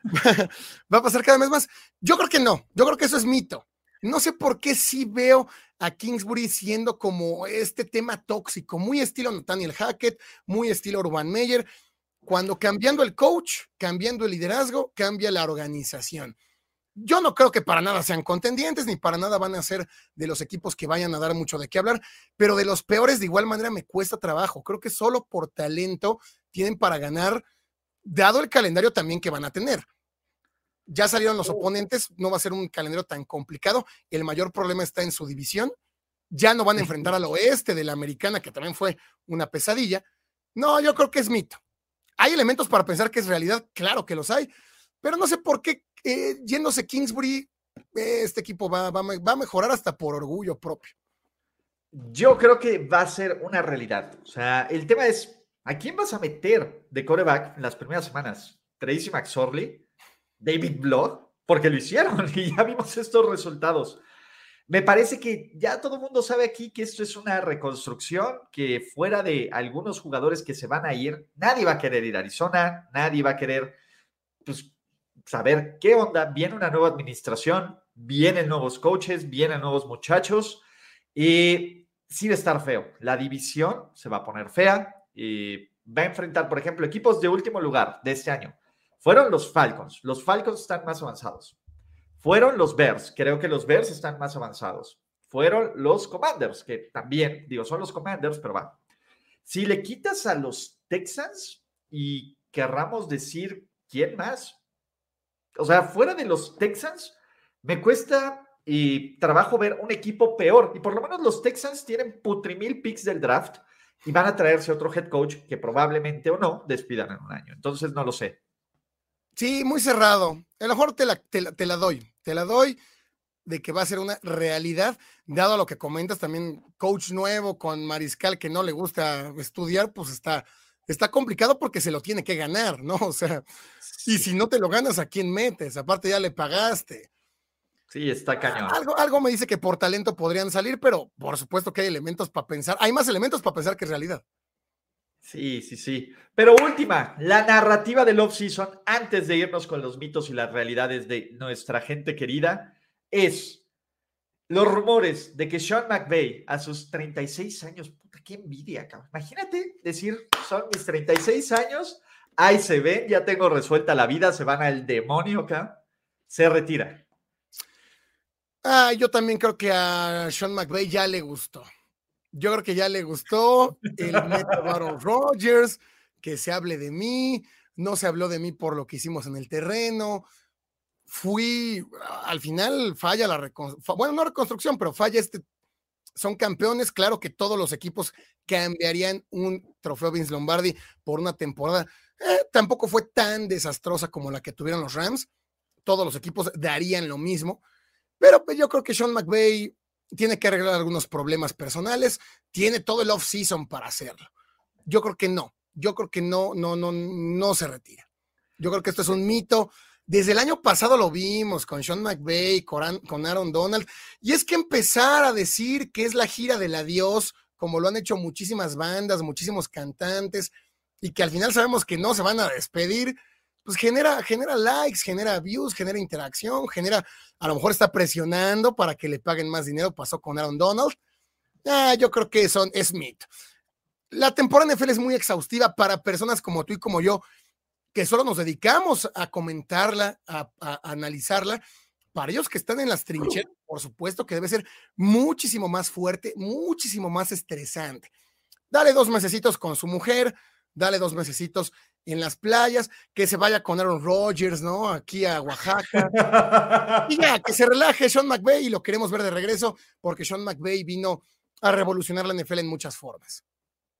Speaker 5: va a pasar cada vez más. Yo creo que no, yo creo que eso es mito. No sé por qué sí veo a Kingsbury siendo como este tema tóxico, muy estilo Nathaniel Hackett, muy estilo Urban Meyer, cuando cambiando el coach, cambiando el liderazgo, cambia la organización. Yo no creo que para nada sean contendientes, ni para nada van a ser de los equipos que vayan a dar mucho de qué hablar, pero de los peores de igual manera me cuesta trabajo. Creo que solo por talento tienen para ganar, dado el calendario también que van a tener. Ya salieron los oponentes, no va a ser un calendario tan complicado. El mayor problema está en su división. Ya no van a enfrentar al oeste de la americana, que también fue una pesadilla. No, yo creo que es mito. ¿Hay elementos para pensar que es realidad? Claro que los hay, pero no sé por qué eh, yéndose Kingsbury, este equipo va, va, a mejorar hasta por orgullo propio.
Speaker 4: Yo creo que va a ser una realidad. O sea, el tema es, ¿a quién vas a meter de coreback en las primeras semanas? ¿Tracy McSorley? ¿David Blood? Porque lo hicieron y ya vimos estos resultados. Me parece que ya todo el mundo sabe aquí que esto es una reconstrucción, que fuera de algunos jugadores que se van a ir, nadie va a querer ir a Arizona, nadie va a querer pues, saber qué onda. Viene una nueva administración, vienen nuevos coaches, vienen nuevos muchachos y sí va estar feo. La división se va a poner fea y va a enfrentar, por ejemplo, equipos de último lugar de este año. Fueron los Falcons. Los Falcons están más avanzados. Fueron los Bears, creo que los Bears están más avanzados. Fueron los Commanders, que también, digo, son los Commanders, pero va. Si le quitas a los Texans y querramos decir quién más, o sea, fuera de los Texans, me cuesta y trabajo ver un equipo peor. Y por lo menos los Texans tienen putrimil picks del draft y van a traerse otro head coach que probablemente o no despidan en un año. Entonces no lo sé.
Speaker 5: Sí, muy cerrado. A lo mejor te la, te la, doy, te la doy de que va a ser una realidad, dado a lo que comentas también, coach nuevo con Mariscal que no le gusta estudiar, pues está, está complicado porque se lo tiene que ganar, ¿no? O sea, y si no te lo ganas, ¿a quién metes? Aparte ya le pagaste.
Speaker 4: Sí, está cañón.
Speaker 5: Algo, algo me dice que por talento podrían salir, pero por supuesto que hay elementos para pensar, hay más elementos para pensar que realidad.
Speaker 4: Sí, sí, sí. Pero última, la narrativa del off-season, antes de irnos con los mitos y las realidades de nuestra gente querida, es los rumores de que Sean McVay a sus 36 años, puta, qué envidia, cabrón. Imagínate decir, son mis 36 años, ahí se ven, ya tengo resuelta la vida, se van al demonio acá, se retira.
Speaker 5: Ah, yo también creo que a Sean McVay ya le gustó. Yo creo que ya le gustó el método Aaron Rodgers, que se hable de mí, no se habló de mí por lo que hicimos en el terreno. Fui, al final falla la reconstrucción, bueno, no reconstrucción, pero falla este, son campeones, claro que todos los equipos cambiarían un trofeo Vince Lombardi por una temporada. Eh, tampoco fue tan desastrosa como la que tuvieron los Rams. Todos los equipos darían lo mismo. Pero pues, yo creo que Sean McVay tiene que arreglar algunos problemas personales, tiene todo el off-season para hacerlo. Yo creo que no, yo creo que no, no, no, no se retira. Yo creo que esto es un mito. Desde el año pasado lo vimos con Sean McVay, con Aaron Donald, y es que empezar a decir que es la gira del adiós, como lo han hecho muchísimas bandas, muchísimos cantantes, y que al final sabemos que no se van a despedir, pues genera, genera likes, genera views, genera interacción, genera, a lo mejor está presionando para que le paguen más dinero, pasó con Aaron Donald. Ah, yo creo que son, es mito. La temporada NFL es muy exhaustiva para personas como tú y como yo, que solo nos dedicamos a comentarla, a, a analizarla. Para ellos que están en las trincheras, por supuesto que debe ser muchísimo más fuerte, muchísimo más estresante. Dale dos mesecitos con su mujer, dale dos mesecitos en las playas, que se vaya con Aaron Rodgers, ¿no? Aquí a Oaxaca. y ya, que se relaje Sean McVay y lo queremos ver de regreso porque Sean McVay vino a revolucionar la NFL en muchas formas.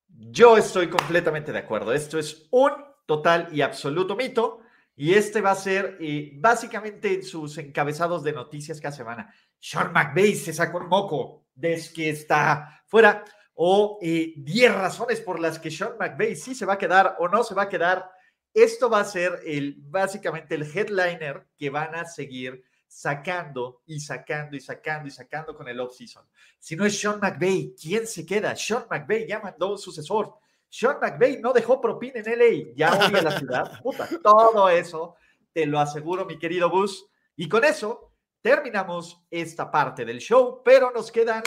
Speaker 4: Yo estoy completamente de acuerdo. Esto es un total y absoluto mito. Y este va a ser eh, básicamente sus encabezados de noticias cada semana. Sean McVay se sacó un moco desde que está fuera o 10 eh, razones por las que Sean McVay sí se va a quedar o no se va a quedar. Esto va a ser el, básicamente el headliner que van a seguir sacando y sacando y sacando y sacando con el off-season. Si no es Sean McVay, ¿quién se queda? Sean McVay ya mandó un sucesor. Sean McVay no dejó propina en LA, ya odia la ciudad. Puta, todo eso te lo aseguro, mi querido Gus. Y con eso terminamos esta parte del show, pero nos quedan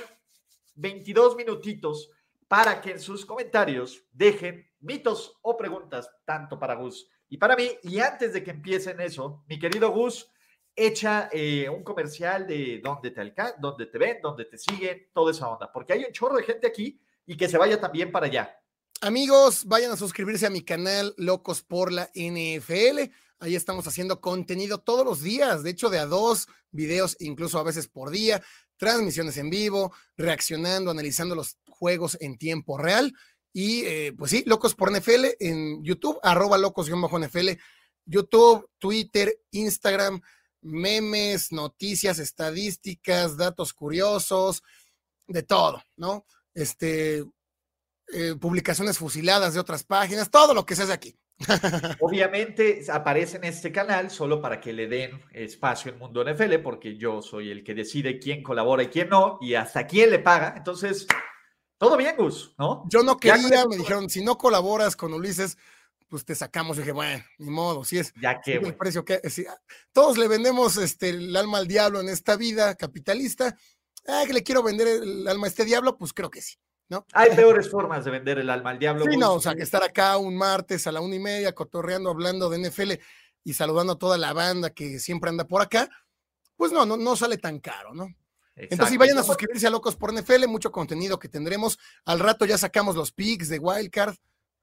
Speaker 4: 22 minutitos para que en sus comentarios dejen mitos o preguntas, tanto para Gus y para mí. Y antes de que empiecen eso, mi querido Gus, echa eh, un comercial de dónde te alcanzan, dónde te ven, dónde te siguen, toda esa onda, porque hay un chorro de gente aquí y que se vaya también para allá.
Speaker 5: Amigos, vayan a suscribirse a mi canal Locos por la NFL. Ahí estamos haciendo contenido todos los días, de hecho de a dos videos, incluso a veces por día transmisiones en vivo, reaccionando, analizando los juegos en tiempo real. Y eh, pues sí, Locos por NFL en YouTube, arroba locos-NFL, YouTube, Twitter, Instagram, memes, noticias, estadísticas, datos curiosos, de todo, ¿no? este, eh, publicaciones fusiladas de otras páginas, todo lo que se hace aquí.
Speaker 4: Obviamente aparece en este canal solo para que le den espacio en Mundo NFL, porque yo soy el que decide quién colabora y quién no, y hasta quién le paga. Entonces, todo bien, Gus, ¿no?
Speaker 5: Yo no quería, me dijeron, si no colaboras con Ulises, pues te sacamos. Y dije, bueno, ni modo, si es
Speaker 4: ya que,
Speaker 5: el precio que todos le vendemos este, el alma al diablo en esta vida capitalista. Ah, que le quiero vender el alma a este diablo, pues creo que sí. ¿No?
Speaker 4: Hay peores formas de vender el alma al diablo.
Speaker 5: Sí, no, o sea, que estar acá un martes a la una y media cotorreando, hablando de NFL y saludando a toda la banda que siempre anda por acá, pues no, no, no sale tan caro, ¿no? Entonces, si vayan a suscribirse a Locos por NFL, mucho contenido que tendremos. Al rato ya sacamos los picks de Wildcard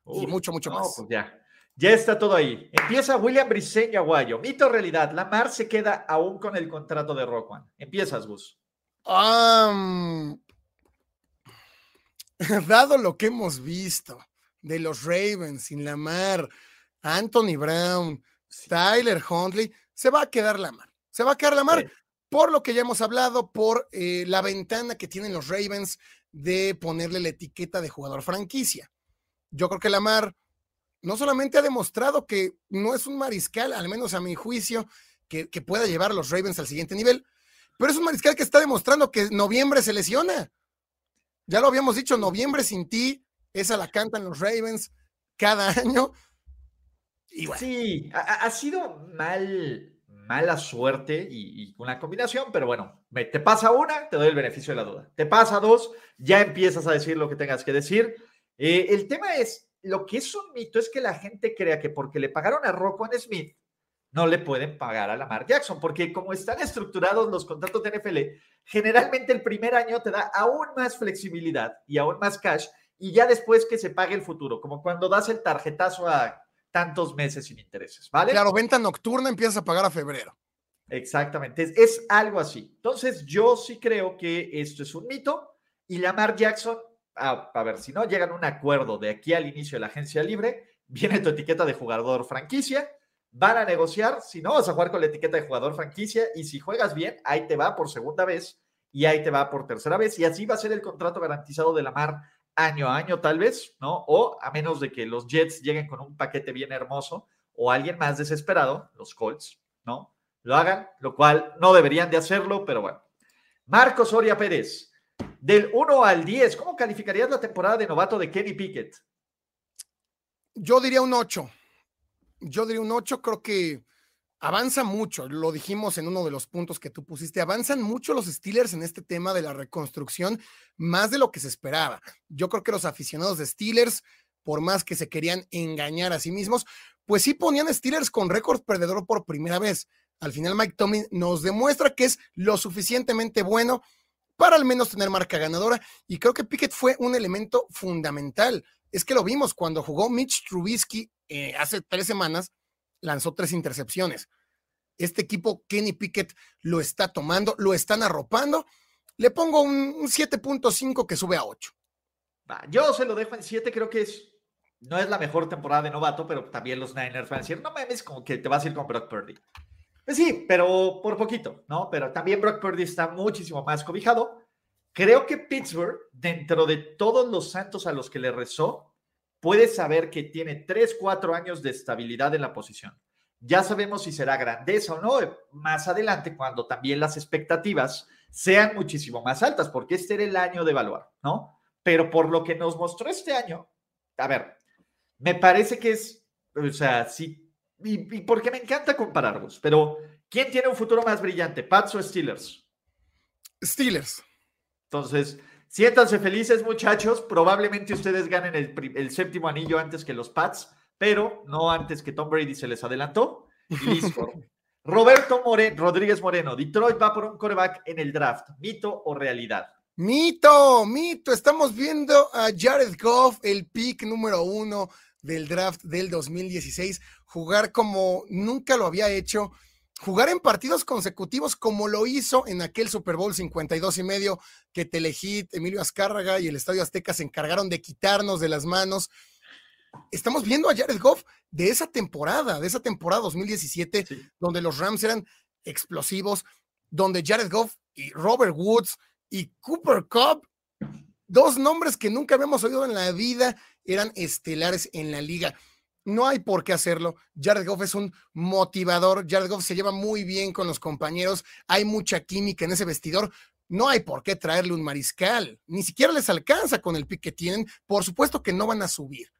Speaker 5: y mucho, mucho más.
Speaker 4: Pues ya. Ya está todo ahí. Empieza William Briseño Aguayo. Mito realidad. Lamar se queda aún con el contrato de Rock One. Empiezas, Gus.
Speaker 5: dado lo que hemos visto de los Ravens sin Lamar, Anthony Brown, Tyler Huntley, se va a quedar Lamar. Se va a quedar Lamar por lo que ya hemos hablado, por eh, la ventana que tienen los Ravens de ponerle la etiqueta de jugador franquicia. Yo creo que Lamar no solamente ha demostrado que no es un mariscal, al menos a mi juicio, que, que pueda llevar a los Ravens al siguiente nivel, pero es un mariscal que está demostrando que noviembre se lesiona. Ya lo habíamos dicho, noviembre sin ti, esa la cantan los Ravens cada año.
Speaker 4: Y Sí, ha, sido mal, mala suerte y, una combinación, pero bueno, te pasa una, te doy el beneficio de la duda. Te pasa dos, ya empiezas a decir lo que tengas que decir. Eh, el tema es, lo que es un mito es que la gente crea que porque le pagaron a Rocco Smith, no le pueden pagar a Lamar Jackson, porque como están estructurados los contratos de NFL, generalmente el primer año te da aún más flexibilidad y aún más cash, y ya después que se pague el futuro, como cuando das el tarjetazo a tantos meses sin intereses, ¿vale?
Speaker 5: Claro, venta nocturna empiezas a pagar a febrero.
Speaker 4: Exactamente, es, algo así. Entonces, yo sí creo que esto es un mito y Lamar Jackson, a, a ver, si no llegan a un acuerdo de aquí al inicio de la agencia libre, viene tu etiqueta de jugador franquicia van a negociar, si no, vas a jugar con la etiqueta de jugador franquicia y si juegas bien, ahí te va por segunda vez y ahí te va por tercera vez y así va a ser el contrato garantizado de la mar año a año tal vez, ¿no? O a menos de que los Jets lleguen con un paquete bien hermoso o alguien más desesperado, los Colts, ¿no? Lo hagan, lo cual no deberían de hacerlo, pero bueno. Marcos Soria Pérez, del 1 al 10, ¿cómo calificarías la temporada de novato de Kenny Pickett?
Speaker 5: Yo diría un 8 yo diría un 8, creo que avanza mucho, lo dijimos en uno de los puntos que tú pusiste, avanzan mucho los Steelers en este tema de la reconstrucción, más de lo que se esperaba. Yo creo que los aficionados de Steelers, por más que se querían engañar a sí mismos, pues sí ponían Steelers con récord perdedor por primera vez. Al final Mike Tomlin nos demuestra que es lo suficientemente bueno para al menos tener marca ganadora y creo que Pickett fue un elemento fundamental. Es que lo vimos cuando jugó Mitch Trubisky eh, hace tres semanas lanzó tres intercepciones. Este equipo, Kenny Pickett, lo está tomando, lo están arropando. Le pongo un, 7.5 que sube a 8.
Speaker 4: yo se lo dejo en 7, creo que es, no es la mejor temporada de novato, pero también los Niners van a decir, no mames, como que te vas a ir con Brock Purdy. Pues sí, pero por poquito, ¿no? Pero también Brock Purdy está muchísimo más cobijado. Creo que Pittsburgh, dentro de todos los santos a los que le rezó, puede saber que tiene 3, 4 años de estabilidad en la posición. Ya sabemos si será grandeza o no más adelante, cuando también las expectativas sean muchísimo más altas, porque este era el año de evaluar, ¿no? Pero por lo que nos mostró este año, a ver, me parece que es, o sea, sí, y, porque me encanta compararlos, pero ¿quién tiene un futuro más brillante, Pats o Steelers?
Speaker 5: Steelers.
Speaker 4: Entonces, Siéntanse felices, muchachos. Probablemente ustedes ganen el, séptimo anillo antes que los Pats, pero no antes que Tom Brady se les adelantó. listo. Roberto Rodríguez Moreno, Detroit va por un coreback en el draft. ¿Mito o realidad?
Speaker 5: Mito, mito. Estamos viendo a Jared Goff, el pick número uno del draft del 2016, jugar como nunca lo había hecho jugar en partidos consecutivos como lo hizo en aquel Super Bowl 52 y medio que Telehit, Emilio Azcárraga y el Estadio Azteca se encargaron de quitarnos de las manos. Estamos viendo a Jared Goff de esa temporada, de esa temporada 2017, donde los Rams eran explosivos, donde Jared Goff y Robert Woods y Cooper Cup Dos nombres que nunca habíamos oído en la vida eran estelares en la liga. No hay por qué hacerlo. Jared Goff es un motivador. Jared Goff se lleva muy bien con los compañeros. Hay mucha química en ese vestidor. No hay por qué traerle un mariscal. Ni siquiera les alcanza con el pick que tienen. Por supuesto que no van a subir.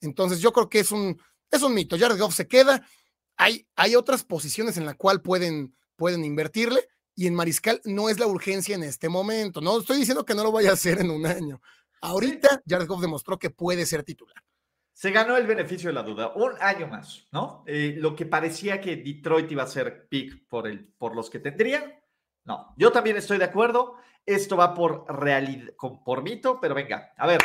Speaker 5: Entonces yo creo que es un, es un mito. Jared Goff se queda. Hay, hay otras posiciones en las cuales pueden, pueden invertirle y en mariscal no es la urgencia en este momento. No estoy diciendo que no lo vaya a hacer en un año. Ahorita Jared Goff demostró que puede ser titular.
Speaker 4: Se ganó el beneficio de la duda, un año más, ¿no? Eh, lo que parecía que Detroit iba a ser pick por, el, por los que tendrían, no. Yo también estoy de acuerdo. Esto va por realidad, por mito, pero venga, a ver.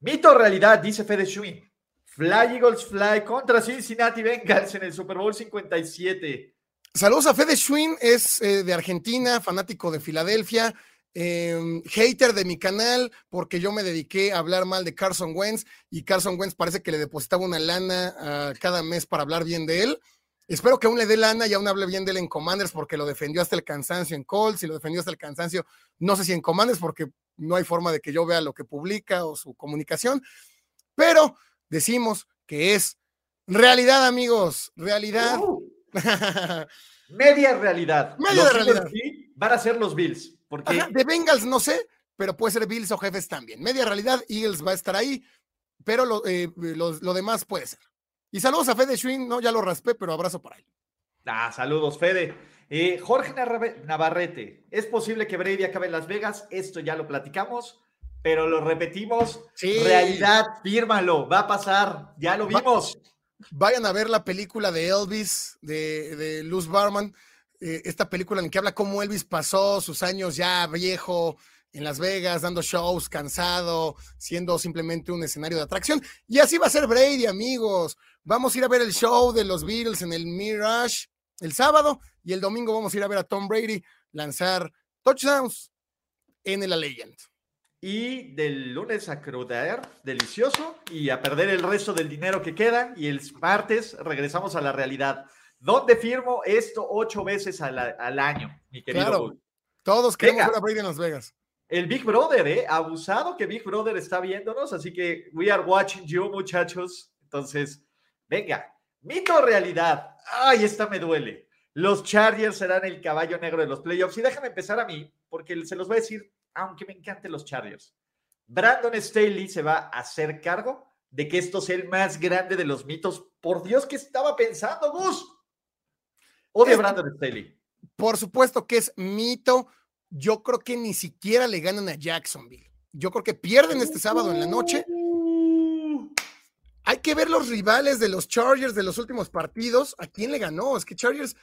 Speaker 4: Mito o realidad, dice Fede Schwinn. Fly Eagles Fly contra Cincinnati Bengals en el Super Bowl 57.
Speaker 5: Saludos a Fede Schwinn, es eh, de Argentina, fanático de Filadelfia, em, hater de mi canal, porque yo me dediqué a hablar mal de Carson Wentz y Carson Wentz parece que le depositaba una lana cada mes para hablar bien de él. Espero que aún le dé lana y aún hable bien de él en Commanders porque lo defendió hasta el cansancio en Colts y lo defendió hasta el cansancio, no sé si en Commanders porque no hay forma de que yo vea lo que publica o su comunicación, pero decimos que es realidad, amigos, realidad.
Speaker 4: Uh. Media realidad.
Speaker 5: Media realidad.
Speaker 4: van a ser los Bills. Porque...
Speaker 5: de Bengals no sé, pero puede ser Bills o Jefes también. Media realidad, Eagles va a estar ahí, pero lo, eh, lo, demás puede ser. Y saludos a Fede Schwinn, no, ya lo raspé, pero abrazo por ahí.
Speaker 4: Ah, saludos, Fede. Eh, Jorge Navarrete, ¿es posible que Brady acabe en Las Vegas? Esto ya lo platicamos, pero lo repetimos. Realidad, fírmalo, va a pasar, ya lo vimos.
Speaker 5: Vayan a ver la película de Elvis, de, Luz Barman, eh, esta película en que habla cómo Elvis pasó sus años ya viejo en Las Vegas, dando shows, cansado, siendo simplemente un escenario de atracción. Y así va a ser Brady, amigos. Vamos a ir a ver el show de los Beatles en el Mirage el sábado y el domingo vamos a ir a ver a Tom Brady lanzar touchdowns en el Legend
Speaker 4: y del lunes a crudear, delicioso, y a perder el resto del dinero que queda. Y el martes regresamos a la realidad. ¿Dónde firmo esto ocho veces al, año, mi querido? Claro,
Speaker 5: todos queremos ver a Brady en Las Vegas.
Speaker 4: El Big Brother, ¿eh? Abusado que Big Brother está viéndonos, así que we are watching you, muchachos. Entonces, venga, mito realidad. Ay, esta me duele. Los Chargers serán el caballo negro de los playoffs. Y déjame empezar a mí, porque se los voy a decir aunque me encanten los Chargers. Brandon Staley se va a hacer cargo de que esto sea el más grande de los mitos. Por Dios, ¿qué estaba pensando, Gus? O de Brandon Staley.
Speaker 5: Por supuesto que es mito. Yo creo que ni siquiera le ganan a Jacksonville. Yo creo que pierden este sábado en la noche. Uh. Hay que ver los rivales de los Chargers de los últimos partidos. ¿A quién le ganó? Es que Chargers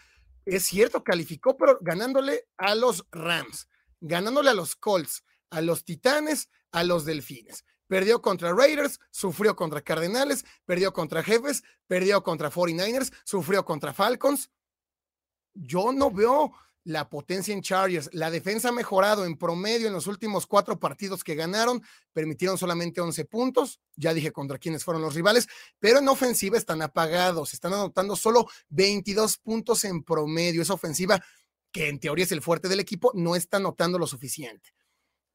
Speaker 5: es cierto, calificó, pero ganándole a los Rams ganándole a los Colts, a los Titanes, a los Delfines. Perdió contra Raiders, sufrió contra Cardenales, perdió contra Jefes, perdió contra 49ers, sufrió contra Falcons. Yo no veo la potencia en Chargers. La defensa ha mejorado en promedio en los últimos cuatro partidos que ganaron, permitieron solamente 11 puntos. Ya dije contra quiénes fueron los rivales, pero en ofensiva están apagados, están anotando solo 22 puntos en promedio. Esa ofensiva que en teoría es el fuerte del equipo, no está notando lo suficiente.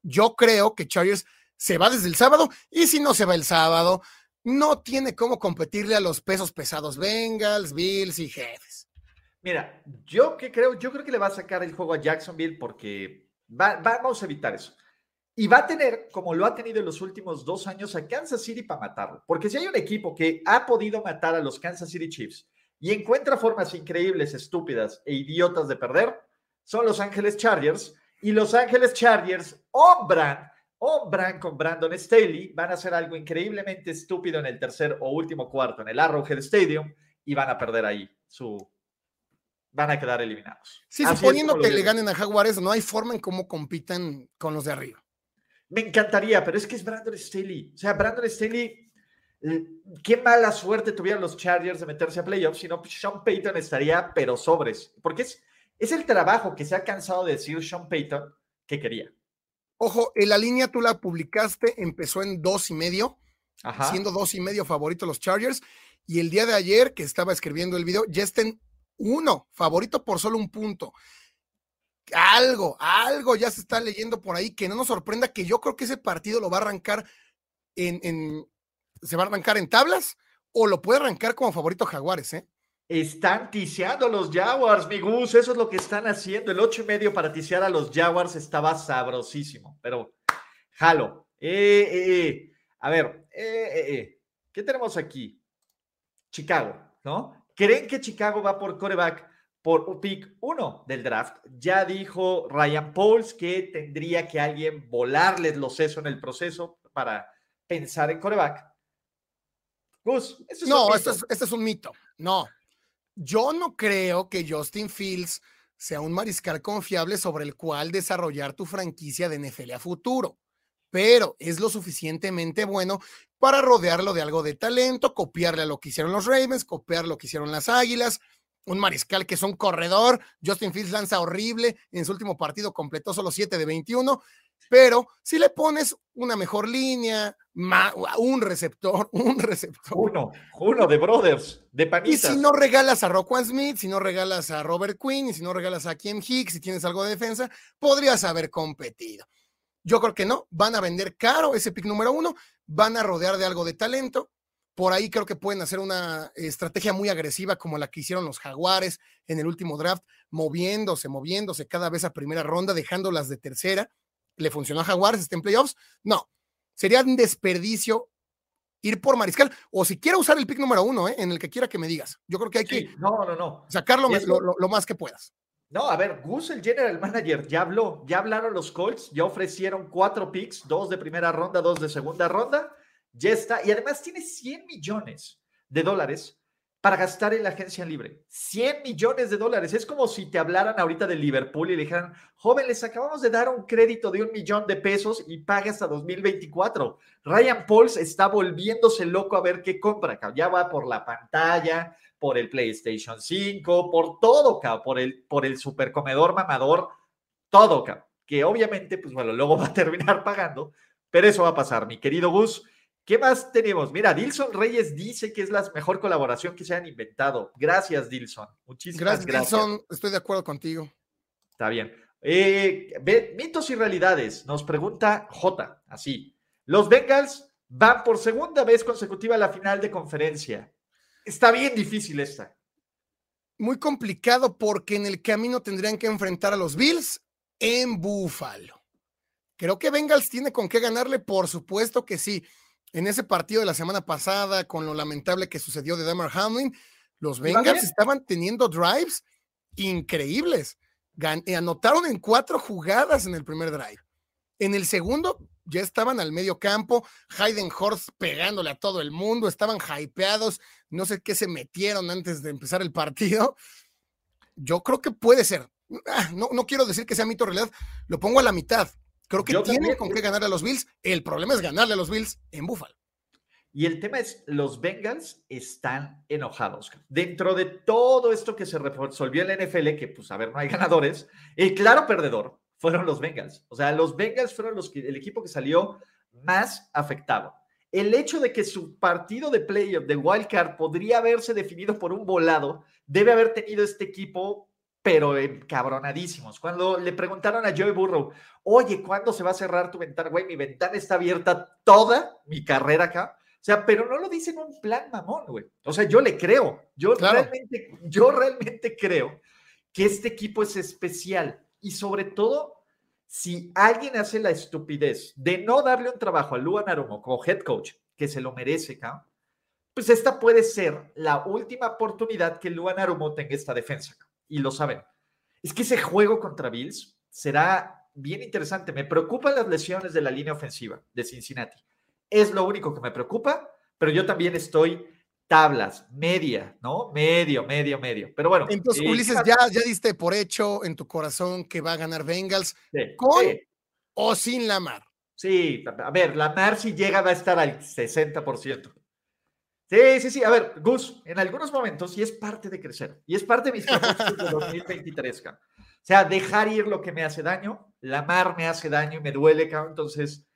Speaker 5: Yo creo que Chargers se va desde el sábado y si no se va el sábado, no tiene cómo competirle a los pesos pesados Bengals, Bills y Jefes.
Speaker 4: Mira, yo que creo, yo creo que le va a sacar el juego a Jacksonville porque vamos a evitar eso. Y va a tener, como lo ha tenido en los últimos dos años, a Kansas City para matarlo. Porque si hay un equipo que ha podido matar a los Kansas City Chiefs y encuentra formas increíbles, estúpidas e idiotas de perder, son Los Ángeles Chargers y Los Ángeles Chargers obran, obran con Brandon Staley, van a hacer algo increíblemente estúpido en el tercer o último cuarto en el Arrowhead Stadium y van a perder ahí su... Van a quedar eliminados.
Speaker 5: Sí, suponiendo que le ganen a Jaguares, no hay forma en cómo compitan con los de arriba.
Speaker 4: Me encantaría, pero es que es Brandon Staley. O sea, Brandon Staley, eh, qué mala suerte tuvieron los Chargers de meterse a playoffs, si no, Sean Payton estaría, pero sobres. Porque es, es el trabajo que se ha cansado de decir Sean Payton que quería.
Speaker 5: Ojo, en la línea tú la publicaste, empezó en dos y medio, siendo dos y medio favorito los Chargers. Y el día de ayer que estaba escribiendo el video, ya está en uno, favorito por solo un punto. algo, algo ya se está leyendo por ahí, que no nos sorprenda que yo creo que ese partido lo va a arrancar en, se va a arrancar en tablas o lo puede arrancar como favorito Jaguares, ¿eh?
Speaker 4: Están tiseando los Jaguars, mi eso es lo que están haciendo. El ocho y medio para tisear a los Jaguars estaba sabrosísimo, pero jalo. Eh, eh, eh. A ver, ¿qué tenemos aquí? Chicago, ¿no? ¿Creen que Chicago va por coreback por pick uno del draft? Ya dijo Ryan Pauls que tendría que alguien volarles los sesos en el proceso para pensar en coreback. Gus,
Speaker 5: eso es no, esto es, esto es un mito. No, yo no creo que Justin Fields sea un mariscal confiable sobre el cual desarrollar tu franquicia de NFL a futuro, pero es lo suficientemente bueno para rodearlo de algo de talento, copiarle a lo que hicieron los Ravens, copiar lo que hicieron las Águilas, un mariscal que es un corredor. Justin Fields lanza horrible, en su último partido completó solo 7 de 21, pero si le pones una mejor línea, un receptor, un receptor.
Speaker 4: Uno, uno de Brothers, de panitas.
Speaker 5: Y si no regalas a Roquan Smith, si no regalas a Robert Quinn, y si no regalas a Kim Hicks, si tienes algo de defensa, podrías haber competido. Yo creo que no, van a vender caro ese pick número uno, van a rodear de algo de talento. Por ahí creo que pueden hacer una estrategia muy agresiva como la que hicieron los Jaguares en el último draft, moviéndose, moviéndose cada vez a primera ronda, dejándolas de tercera le funcionó a Jaguares, está en playoffs. No, sería un desperdicio ir por Mariscal, o si quiera usar el pick número uno, ¿eh? en el que quiera que me digas. Yo creo que hay que
Speaker 4: no, no, no.
Speaker 5: sacarlo lo, más que puedas.
Speaker 4: No, a ver, Gus, el general manager, ya habló, ya hablaron los Colts, ya ofrecieron cuatro picks, dos de primera ronda, dos de segunda ronda, ya está, y además tiene 100 millones de dólares para gastar en la agencia libre. 100 millones de dólares. Es como si te hablaran ahorita de Liverpool y le dijeran, joven, les acabamos de dar un crédito de un millón de pesos y paga hasta 2024. Ryan Pauls está volviéndose loco a ver qué compra. Ya va por la pantalla, por el PlayStation 5, por todo, por el, por el supercomedor mamador, todo, que obviamente, pues bueno, luego va a terminar pagando, pero eso va a pasar, mi querido Gus. ¿Qué más tenemos? Mira, Dilson Reyes dice que es la mejor colaboración que se han inventado. Gracias, Dilson. Muchísimas gracias. Gracias, Dilson.
Speaker 5: Estoy de acuerdo contigo.
Speaker 4: Está bien. Eh, mitos y realidades. Nos pregunta J. Así. Los Bengals van por segunda vez consecutiva a la final de conferencia. Está bien difícil esta.
Speaker 5: Muy complicado porque en el camino tendrían que enfrentar a los Bills en Búfalo. Creo que Bengals tiene con qué ganarle, por supuesto que sí en ese partido de la semana pasada, con lo lamentable que sucedió de Damar Hamlin, los Bengals estaban teniendo drives increíbles. Eh, anotaron en cuatro jugadas en el primer drive. En el segundo ya estaban al medio campo, Hayden Horst pegándole a todo el mundo, estaban hypeados, no sé qué se metieron antes de empezar el partido. Yo creo que puede ser. Ah, no, no quiero decir que sea mito realidad, lo pongo a la mitad. Creo que tiene con qué ganar a los Bills. El problema es ganarle a los Bills en Buffalo.
Speaker 4: Y el tema es, los Bengals están enojados. Dentro de todo esto que se resolvió en la NFL, que pues a ver, no hay ganadores, el claro perdedor fueron los Bengals. O sea, los Bengals fueron los que, el equipo que salió más afectado. El hecho de que su partido de playoff de Wildcard podría haberse definido por un volado, debe haber tenido este equipo pero encabronadísimos. Cuando le preguntaron a Joey Burrow, oye, ¿cuándo se va a cerrar tu ventana? Güey, mi ventana está abierta toda mi carrera acá. O sea, pero no lo dice en un plan mamón, güey. O sea, yo le creo. Yo, realmente, yo realmente creo que este equipo es especial. Y sobre todo, si alguien hace la estupidez de no darle un trabajo a Luan Arumo como head coach, que se lo merece, cabrón, pues esta puede ser la última oportunidad que Luan Arumo tenga esta defensa y lo saben. Es que ese juego contra Bills será bien interesante. Me preocupan las lesiones de la línea ofensiva de Cincinnati. Es lo único que me preocupa, pero yo también estoy tablas, media, ¿no? Medio, medio, medio. Pero bueno.
Speaker 5: Entonces, eh, Ulises, ya, ya diste por hecho en tu corazón que va a ganar Bengals con o sin Lamar.
Speaker 4: Sí, a ver, Lamar si llega va a estar al 60%. Sí, sí, sí. A ver, Gus, en algunos momentos sí es parte de crecer y es parte de mis propósitos de 2023, O sea, dejar ir lo que me hace daño, la mar me hace daño y me duele, cabrón. Entonces,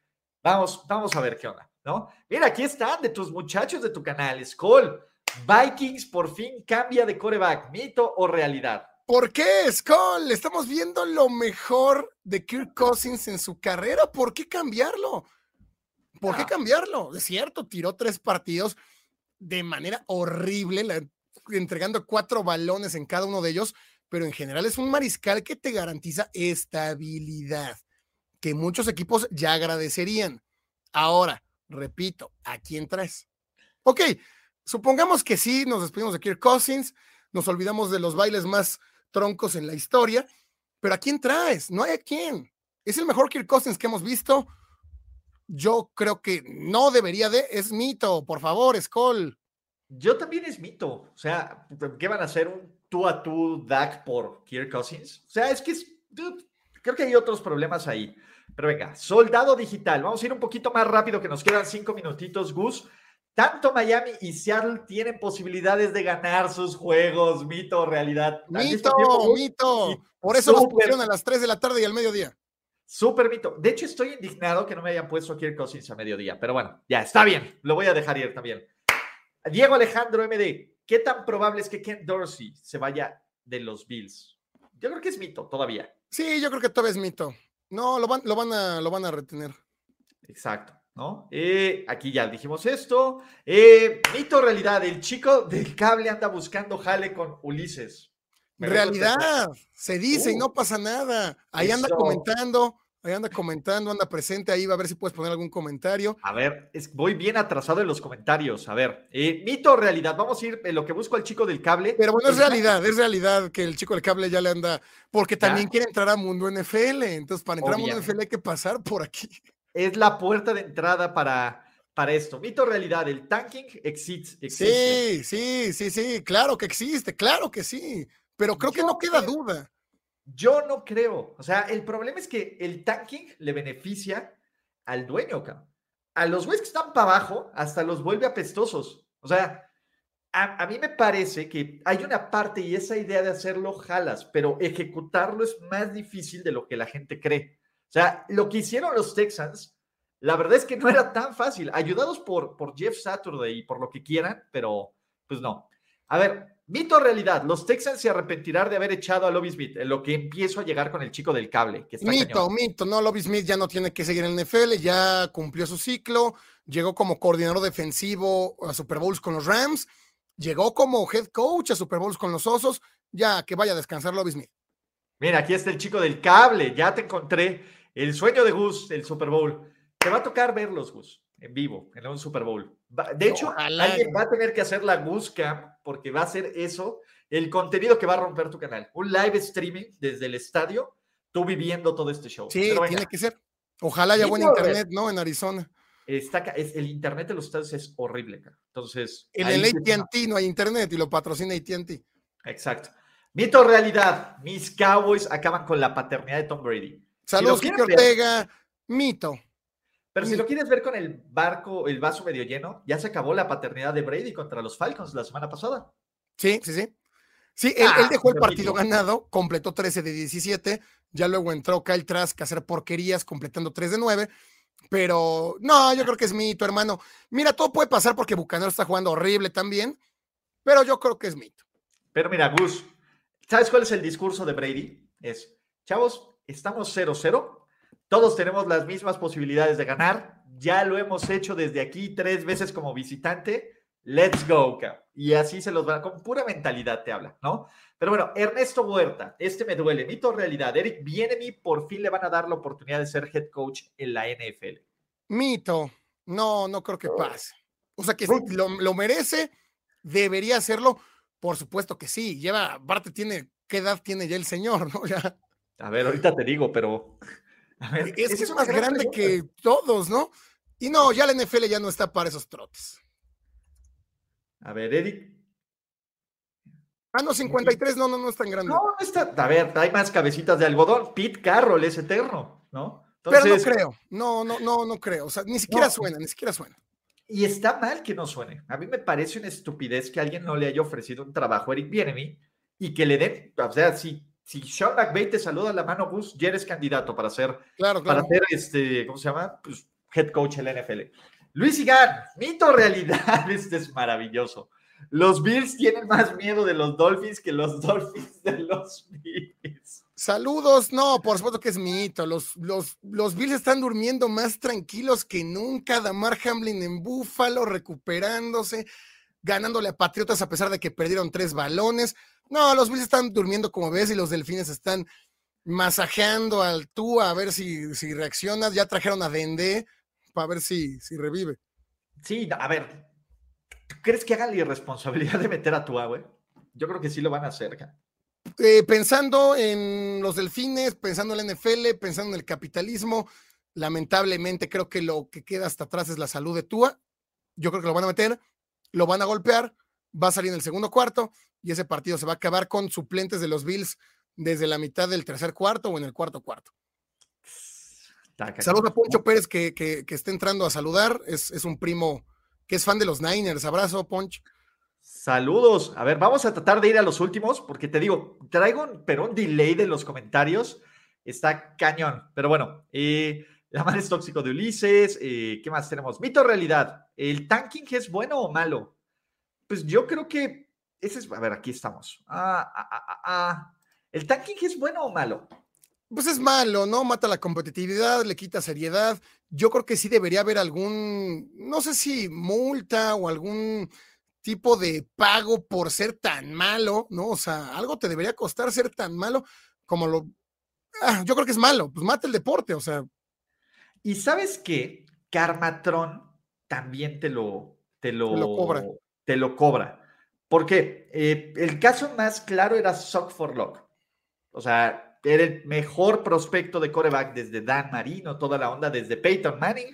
Speaker 4: vamos, vamos a ver qué onda, ¿no? Mira, aquí están de tus muchachos de tu canal, Skull. Vikings por fin cambia de coreback, mito o realidad.
Speaker 5: ¿Por qué, Skull? Estamos viendo lo mejor de Kirk Cousins en su carrera. ¿Por qué cambiarlo? ¿Por qué
Speaker 4: Ah.
Speaker 5: cambiarlo? Es cierto, tiró tres partidos de manera horrible, la- entregando cuatro balones en cada uno de ellos, pero en general es un mariscal que te garantiza estabilidad, que muchos equipos ya agradecerían. Ahora, repito, ¿a quién traes? Ok, supongamos que sí, nos despedimos de Kirk Cousins, nos olvidamos de los bailes más troncos en la historia, pero ¿a quién traes? No hay a quién. Es el mejor Kirk Cousins que hemos visto. Yo creo que no debería de, es mito, por favor, Skull.
Speaker 4: Yo también es mito. O sea, ¿qué van a hacer? ¿Un tú a tú Dak por Kirk Cousins? O sea, es que es, creo que hay otros problemas ahí. Pero venga, soldado digital. Vamos a ir un poquito más rápido, que nos quedan cinco minutitos, Gus. Tanto Miami y Seattle tienen posibilidades de ganar sus juegos, mito realidad.
Speaker 5: Mito,
Speaker 4: tiempo,
Speaker 5: mito.
Speaker 4: y
Speaker 5: Por eso los
Speaker 4: súper-
Speaker 5: pusieron a las 3 de la tarde y al mediodía.
Speaker 4: Súper mito. De hecho, estoy indignado que no me hayan puesto a Kirk Cousins a mediodía, pero bueno, ya está bien. Lo voy a dejar ir también. Diego Alejandro MD, ¿qué tan probable es que Ken Dorsey se vaya de los Bills? Yo creo que es mito todavía.
Speaker 5: Sí, yo creo que todavía es mito. No, lo van, lo van, a, lo van a retener.
Speaker 4: Exacto, ¿no? Eh, aquí ya dijimos esto. Eh, mito realidad, el chico del cable anda buscando jale con Ulises. Me
Speaker 5: Realidad, se dice y
Speaker 4: Uh,
Speaker 5: no pasa nada. Ahí anda comentando, ahí anda comentando, anda presente, ahí va a ver si puedes poner algún comentario.
Speaker 4: A ver, es- voy bien atrasado en los comentarios. A ver, eh, mito o realidad, vamos a ir en lo que busco al chico del cable.
Speaker 5: Pero bueno, es realidad, es realidad que el chico del cable ya le anda, porque también
Speaker 4: Ya.
Speaker 5: quiere entrar a Mundo NFL. Entonces, para entrar a Mundo. NFL hay que pasar por aquí.
Speaker 4: es la puerta de entrada para, para esto. Mito o realidad, el tanking existe. existe.
Speaker 5: Sí, sí, sí, sí, claro que existe, claro que sí. Pero creo que no queda
Speaker 4: creo-
Speaker 5: duda.
Speaker 4: Yo no creo. O sea, el problema es que el tanking le beneficia al dueño, cabrón. A los güeyes que están para abajo, hasta los vuelve apestosos. O sea, a, mí me parece que hay una parte y esa idea de hacerlo jalas, pero ejecutarlo es más difícil de lo que la gente cree. O sea, lo que hicieron los Texans, la verdad es que no era tan fácil, ayudados por, por Jeff Saturday y por lo que quieran, pero pues no. A ver, mito o realidad, los Texans se arrepentirán de haber echado a Lobby Smith, en lo que empiezo a llegar con el chico del cable, que está
Speaker 5: Mito,
Speaker 4: cañón.
Speaker 5: mito, no, Lobby Smith ya no tiene que seguir en el NFL, ya cumplió su ciclo, llegó como coordinador defensivo a Super Bowls con los Rams, llegó como head coach a Super Bowls con los Osos, ya que vaya a descansar Lobby Smith.
Speaker 4: Mira, aquí está el chico del cable, ya te encontré. El sueño de Gus, el Super Bowl. Te va a tocar verlos, Gus, en vivo, en un Super Bowl. De hecho,
Speaker 5: Ojalá.
Speaker 4: alguien va a tener que hacer la Gus Camp porque va a ser eso, el contenido que va a romper tu canal. Un live streaming desde el estadio, tú viviendo todo este show.
Speaker 5: Sí, tiene que ser. Ojalá haya buen internet, ¿no? En Arizona.
Speaker 4: está es- el internet de los estadios es horrible, cara. Entonces.
Speaker 5: En el ATT no hay internet y lo patrocina ATT.
Speaker 4: Exacto. Mito realidad, mis Cowboys acaban con la paternidad de Tom Brady.
Speaker 5: Saludos, Kike
Speaker 4: ver-
Speaker 5: Ortega. Mito.
Speaker 4: Pero si
Speaker 5: Mm.
Speaker 4: lo quieres ver con el barco, el vaso medio lleno, ya se acabó la paternidad de Brady contra los Falcons la semana pasada.
Speaker 5: Sí, sí, sí. Sí, él,
Speaker 4: Ah,
Speaker 5: él dejó el partido ganado, completó 13 de 17, ya luego entró Kyle Trask a hacer porquerías, completando 3 de 9, pero no, yo creo que es mito, hermano. Mira, todo puede pasar porque Bucanero está jugando horrible también, pero yo creo que es mito.
Speaker 4: Pero mira, Gus, ¿sabes cuál es el discurso de Brady? Es, chavos, estamos 0-0, todos tenemos las mismas posibilidades de ganar, ya lo hemos hecho desde aquí tres veces como visitante, let's go, cabrón. Y así se los va, con pura mentalidad te habla, ¿no? Pero bueno, Ernesto Huerta, este me duele, mito realidad, Eric Bienemi por fin le van a dar la oportunidad de ser head coach en la NFL.
Speaker 5: Mito, no, no creo que pase. O sea que si lo, lo merece, debería hacerlo, por supuesto que sí. Lleva, aparte tiene, ¿qué edad tiene ya el señor? ¿no? Ya,
Speaker 4: A ver, ahorita te digo, pero... a ver,
Speaker 5: es que es más
Speaker 4: gran
Speaker 5: grande
Speaker 4: pregunta.
Speaker 5: que todos, ¿no? Y no, ya la NFL ya no está para esos trotes.
Speaker 4: A ver, Eric.
Speaker 5: Ah, no, 53, no, no, no es tan grande.
Speaker 4: No, no está. A ver, hay más cabecitas de algodón. Pete Carroll es eterno, ¿no?
Speaker 5: Pero no creo, no, no, no, no creo. O sea, ni siquiera
Speaker 4: No.
Speaker 5: suena, ni siquiera suena.
Speaker 4: Y está mal que no suene. A mí me parece una estupidez que alguien no le haya ofrecido un trabajo a Eric Bienemy y que le den. O sea, si, si Sean McVay te saluda la mano, Gus, ya eres candidato para ser,
Speaker 5: Claro,
Speaker 4: para ser este, ¿cómo se llama? Pues head coach en la NFL. Luis Igan, mito realidad, este es maravilloso. los Bills tienen más miedo de los Dolphins que los Dolphins de los Bills.
Speaker 5: Saludos, no, por supuesto que es mito. Los, los, los Bills están durmiendo más tranquilos que nunca. Damar Hamlin en Búfalo, recuperándose, ganándole a Patriotas a pesar de que perdieron tres balones. No, los Bills están durmiendo como ves y los Delfines están masajeando al tú a ver si, si reaccionas. Ya trajeron a Dende para ver si, si revive.
Speaker 4: Sí, a ver, ¿tú crees que hagan la irresponsabilidad de meter a Tua, güey? Yo creo que sí lo van a hacer.
Speaker 5: Eh, pensando en los delfines, pensando en la NFL, pensando en el capitalismo, lamentablemente creo que lo que queda hasta atrás es la salud de Tua. Yo creo que lo van a meter, lo van a golpear, va a salir en el segundo cuarto y ese partido se va a acabar con suplentes de los Bills desde la mitad del tercer cuarto o en el cuarto cuarto. Saludos a Poncho Pérez que, que, está entrando a saludar. Es, es, un primo que es fan de los Niners. Abrazo, Poncho.
Speaker 4: Saludos. A ver, vamos a tratar de ir a los últimos, porque te digo, traigo un, pero un delay de los comentarios. Está cañón. Pero bueno, eh, la madre es tóxico de Ulises. Eh, ¿Qué más tenemos? Mito realidad. ¿El tanking es bueno o malo? Pues yo creo que ese es. A ver, aquí estamos. Ah, ah, ah, ah. ¿El tanking es bueno o malo?
Speaker 5: Pues es malo, ¿no? Mata la competitividad, le quita seriedad. Yo creo que sí debería haber algún, no sé si multa o algún tipo de pago por ser tan malo, ¿no? O sea, algo te debería costar ser tan malo como lo... Ah, yo creo que es malo, pues mata el deporte, o sea.
Speaker 4: Y sabes qué, Carmatron también te lo, te lo, cobra. Te lo cobra. Porque eh, el caso más claro era Sock for Lock. O sea, era el mejor prospecto de coreback desde Dan Marino, toda la onda, desde Peyton Manning.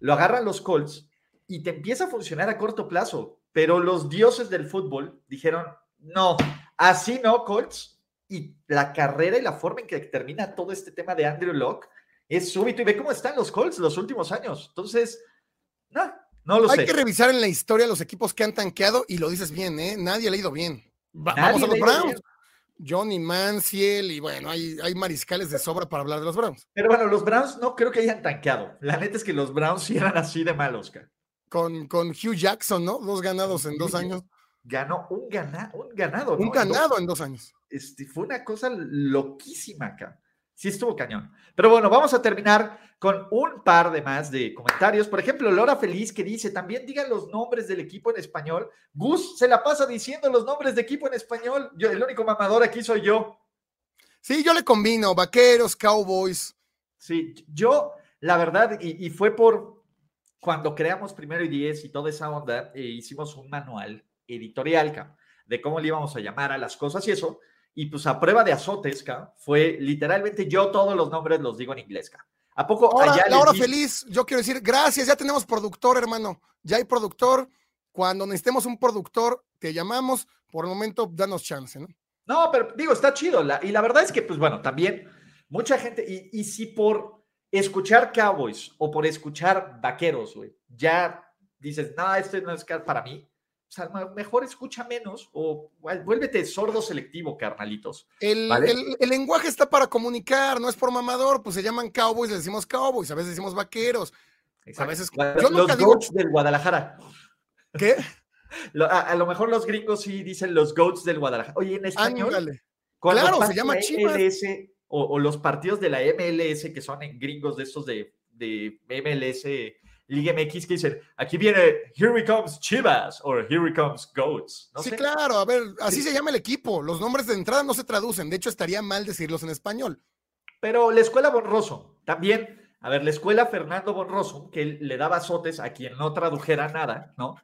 Speaker 4: Lo agarran los Colts y te empieza a funcionar a corto plazo pero los dioses del fútbol dijeron, no, así no, Colts. Y la carrera y la forma en que termina todo este tema de Andrew Locke es súbito. Y ve cómo están los Colts los últimos años. Entonces, no, no lo sé.
Speaker 5: Hay que revisar en la historia los equipos que han tanqueado y lo dices bien, ¿eh? Nadie ha leído bien. vamos a los Browns. Johnny Manziel y bueno, hay, hay mariscales de sobra para hablar de los Browns.
Speaker 4: Pero bueno, los Browns no creo que hayan tanqueado. La neta es que los Browns sí eran así de malos, cara
Speaker 5: con, con Hugh Jackson, ¿no? Dos ganados en dos años.
Speaker 4: Ganó un, gana, un ganado.
Speaker 5: Un ganado en dos, años.
Speaker 4: Este, fue una cosa loquísima acá. Sí estuvo cañón. Pero bueno, vamos a terminar con un par de más de comentarios. Por ejemplo, Laura Feliz que dice, también digan los nombres del equipo en español. Gus se la pasa diciendo los nombres de equipo en español. Yo, el único mamador aquí soy yo.
Speaker 5: Sí, yo le combino, vaqueros, cowboys.
Speaker 4: Sí, yo, la verdad, y, y fue por, cuando creamos Primero y Diez y toda esa onda, eh, hicimos un manual editorial de cómo le íbamos a llamar a las cosas y eso. Y pues a prueba de azotes, fue literalmente yo todos los nombres los digo en inglés. ¿A poco
Speaker 5: Ahora, la hora feliz, yo quiero decir, gracias, ya tenemos productor, hermano. Ya hay productor. Cuando necesitemos un productor, te llamamos. Por el momento, danos chance, ¿no?
Speaker 4: No, pero digo, está chido. y la verdad es que, pues bueno, también mucha gente, y, y si por escuchar Cowboys o por escuchar Vaqueros, güey, ya dices, no, esto no es para mí. O sea, mejor escucha menos o vuélvete sordo selectivo, carnalitos.
Speaker 5: El, el, lenguaje está para comunicar, no es por mamador, pues se llaman cowboys, le decimos cowboys, a veces decimos vaqueros. A veces,
Speaker 4: yo los goats del Guadalajara.
Speaker 5: ¿Qué?
Speaker 4: a, lo mejor los gringos sí dicen los goats del Guadalajara. Oye, en español.
Speaker 5: Claro, se llama Chivas
Speaker 4: o, los partidos de la MLS que son en gringos de estos de, de MLS Liga MX que dicen, aquí viene Here We Comes Chivas o Here We Comes Goats.
Speaker 5: sí, claro, a ver, así se llama el equipo. Los nombres de entrada no se traducen. De hecho, estaría mal decirlos en español.
Speaker 4: Pero la escuela Bonroso, también, a ver, la escuela Fernando Bonroso, que le daba azotes a quien no tradujera nada, ¿no?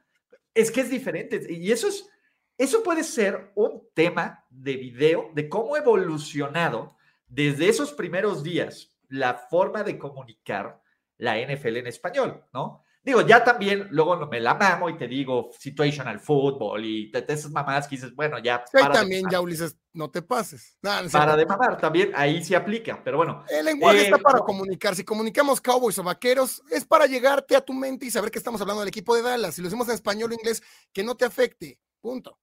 Speaker 4: Es que es diferente. Y eso es, eso puede ser un tema de video de cómo ha evolucionado desde esos primeros días la forma de comunicar la NFL en español, ¿no? Digo, ya también luego me la mamo y te digo situational football y te, esas mamadas que dices, bueno, ya.
Speaker 5: Sí, también ya Ulises, no te pases.
Speaker 4: para de mamar, también ahí se aplica, pero bueno.
Speaker 5: El lenguaje está eh, para comunicar. Si comunicamos cowboys o vaqueros, es para llegarte a tu mente y saber que estamos hablando del equipo de Dallas. Si lo decimos en español o inglés, que no te afecte. Punto.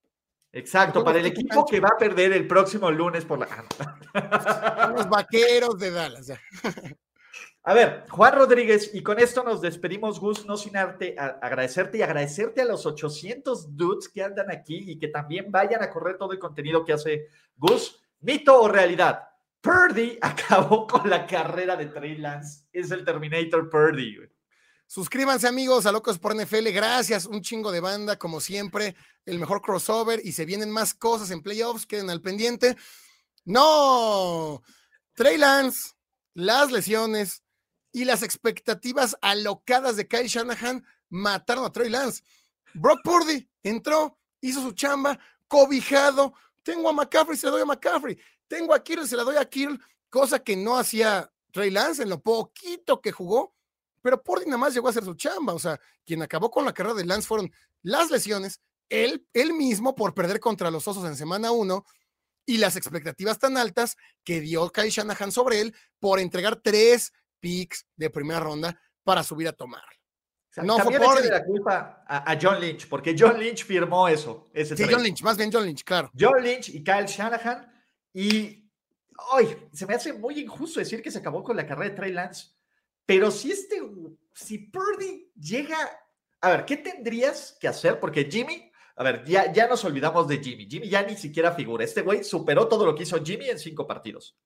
Speaker 4: Exacto, para el equipo que va a perder el próximo lunes por la.
Speaker 5: Los vaqueros de Dallas.
Speaker 4: A ver, Juan Rodríguez, y con esto nos despedimos, Gus, no sin arte, agradecerte y agradecerte a los 800 dudes que andan aquí y que también vayan a correr todo el contenido que hace Gus. ¿Mito o realidad? Purdy acabó con la carrera de Trey Lance. Es el Terminator Purdy.
Speaker 5: Suscríbanse amigos a Locos por NFL, gracias, un chingo de banda como siempre, el mejor crossover y se vienen más cosas en playoffs, queden al pendiente. No, Trey Lance, las lesiones, y las expectativas alocadas de Kyle Shanahan mataron a Trey Lance. Brock Purdy entró, hizo su chamba, cobijado. Tengo a McCaffrey, se la doy a McCaffrey. Tengo a Kittle, se la doy a Kittle, cosa que no hacía Trey Lance en lo poquito que jugó. Pero Purdy nada más llegó a hacer su chamba. O sea, quien acabó con la carrera de Lance fueron las lesiones, él, él mismo por perder contra los Osos en semana uno y las expectativas tan altas que dio Kyle Shanahan sobre él por entregar tres picks de primera ronda para subir a tomar.
Speaker 4: no fue por la culpa a, John Lynch, porque John Lynch firmó eso. Ese
Speaker 5: sí, John Lynch, más bien John Lynch, claro.
Speaker 4: John Lynch y Kyle Shanahan. Y hoy se me hace muy injusto decir que se acabó con la carrera de Trey Lance, pero si este, si Purdy llega, a ver, ¿qué tendrías que hacer? Porque Jimmy, a ver, ya, ya nos olvidamos de Jimmy. Jimmy ya ni siquiera figura. Este güey superó todo lo que hizo Jimmy en cinco partidos.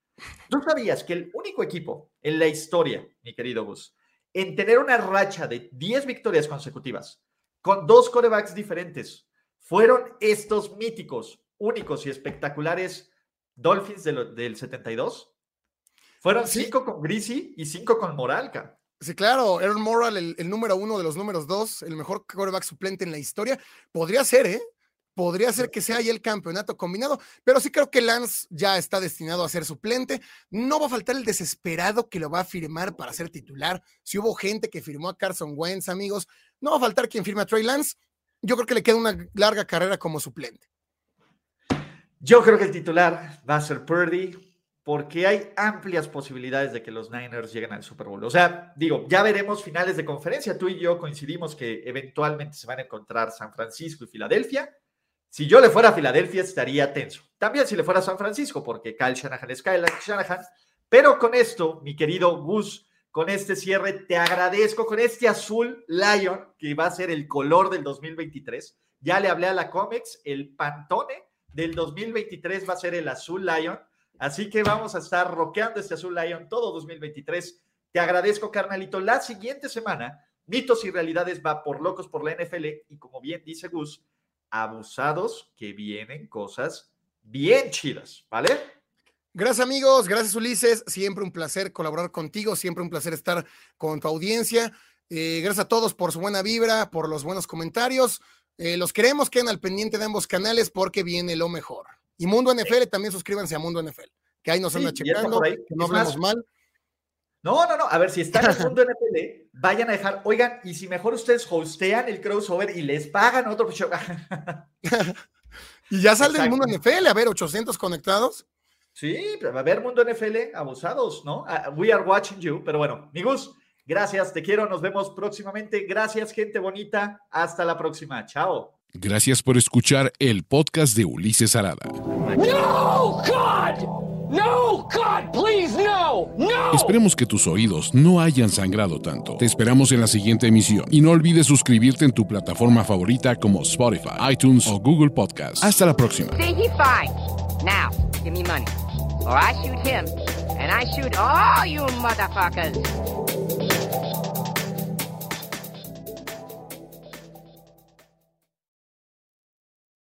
Speaker 4: ¿Tú sabías que el único equipo en la historia, mi querido Gus, en tener una racha de 10 victorias consecutivas con dos corebacks diferentes fueron estos míticos, únicos y espectaculares Dolphins del 72? Fueron cinco con Greasy y cinco con Moralca.
Speaker 5: Sí, claro, Aaron Moral, el, el, número uno de los números dos, el mejor coreback suplente en la historia. Podría ser, ¿eh? Podría ser que sea ahí el campeonato combinado, pero sí creo que Lance ya está destinado a ser suplente. No va a faltar el desesperado que lo va a firmar para ser titular. Si hubo gente que firmó a Carson Wentz, amigos, no va a faltar quien firme a Trey Lance. Yo creo que le queda una larga carrera como suplente.
Speaker 4: Yo creo que el titular va a ser Purdy, porque hay amplias posibilidades de que los Niners lleguen al Super Bowl. O sea, digo, ya veremos finales de conferencia. Tú y yo coincidimos que eventualmente se van a encontrar San Francisco y Filadelfia si yo le fuera a Filadelfia estaría tenso. También si le fuera a San Francisco, porque Kyle Shanahan es Kyle Shanahan. Pero con esto, mi querido Gus, con este cierre, te agradezco con este azul Lion, que va a ser el color del 2023. Ya le hablé a la Comex, el Pantone del 2023 va a ser el azul Lion. Así que vamos a estar roqueando este azul Lion todo 2023. Te agradezco, carnalito. La siguiente semana, mitos y realidades va por locos por la NFL. Y como bien dice Gus, abusados que vienen cosas bien chidas, ¿vale?
Speaker 5: Gracias amigos, gracias Ulises, siempre un placer colaborar contigo, siempre un placer estar con tu audiencia. Eh, gracias a todos por su buena vibra, por los buenos comentarios. Eh, los queremos, queden al pendiente de ambos canales porque viene lo mejor. Y Mundo NFL, también suscríbanse a Mundo NFL, que ahí nos anda checando, que no hablemos mal.
Speaker 4: No, no, no. A ver, si están en el mundo NFL, vayan a dejar. Oigan, y si mejor ustedes hostean el crossover y les pagan otro show.
Speaker 5: y ya sale el mundo NFL, a ver, 800 conectados.
Speaker 4: Sí, a ver, mundo NFL, abusados, ¿no? Ah, we are watching you. Pero bueno, amigos, gracias, te quiero, nos vemos próximamente. Gracias, gente bonita. Hasta la próxima. Chao.
Speaker 1: Gracias por escuchar el podcast de Ulises Arada.
Speaker 2: No, God! No, God, please, no, no.
Speaker 1: Esperemos que tus oídos no hayan sangrado tanto. Te esperamos en la siguiente emisión y no olvides suscribirte en tu plataforma favorita como Spotify, iTunes o Google Podcast. Hasta la próxima.
Speaker 6: See, he fine. Now, give me money, or I shoot him, and I shoot all you motherfuckers.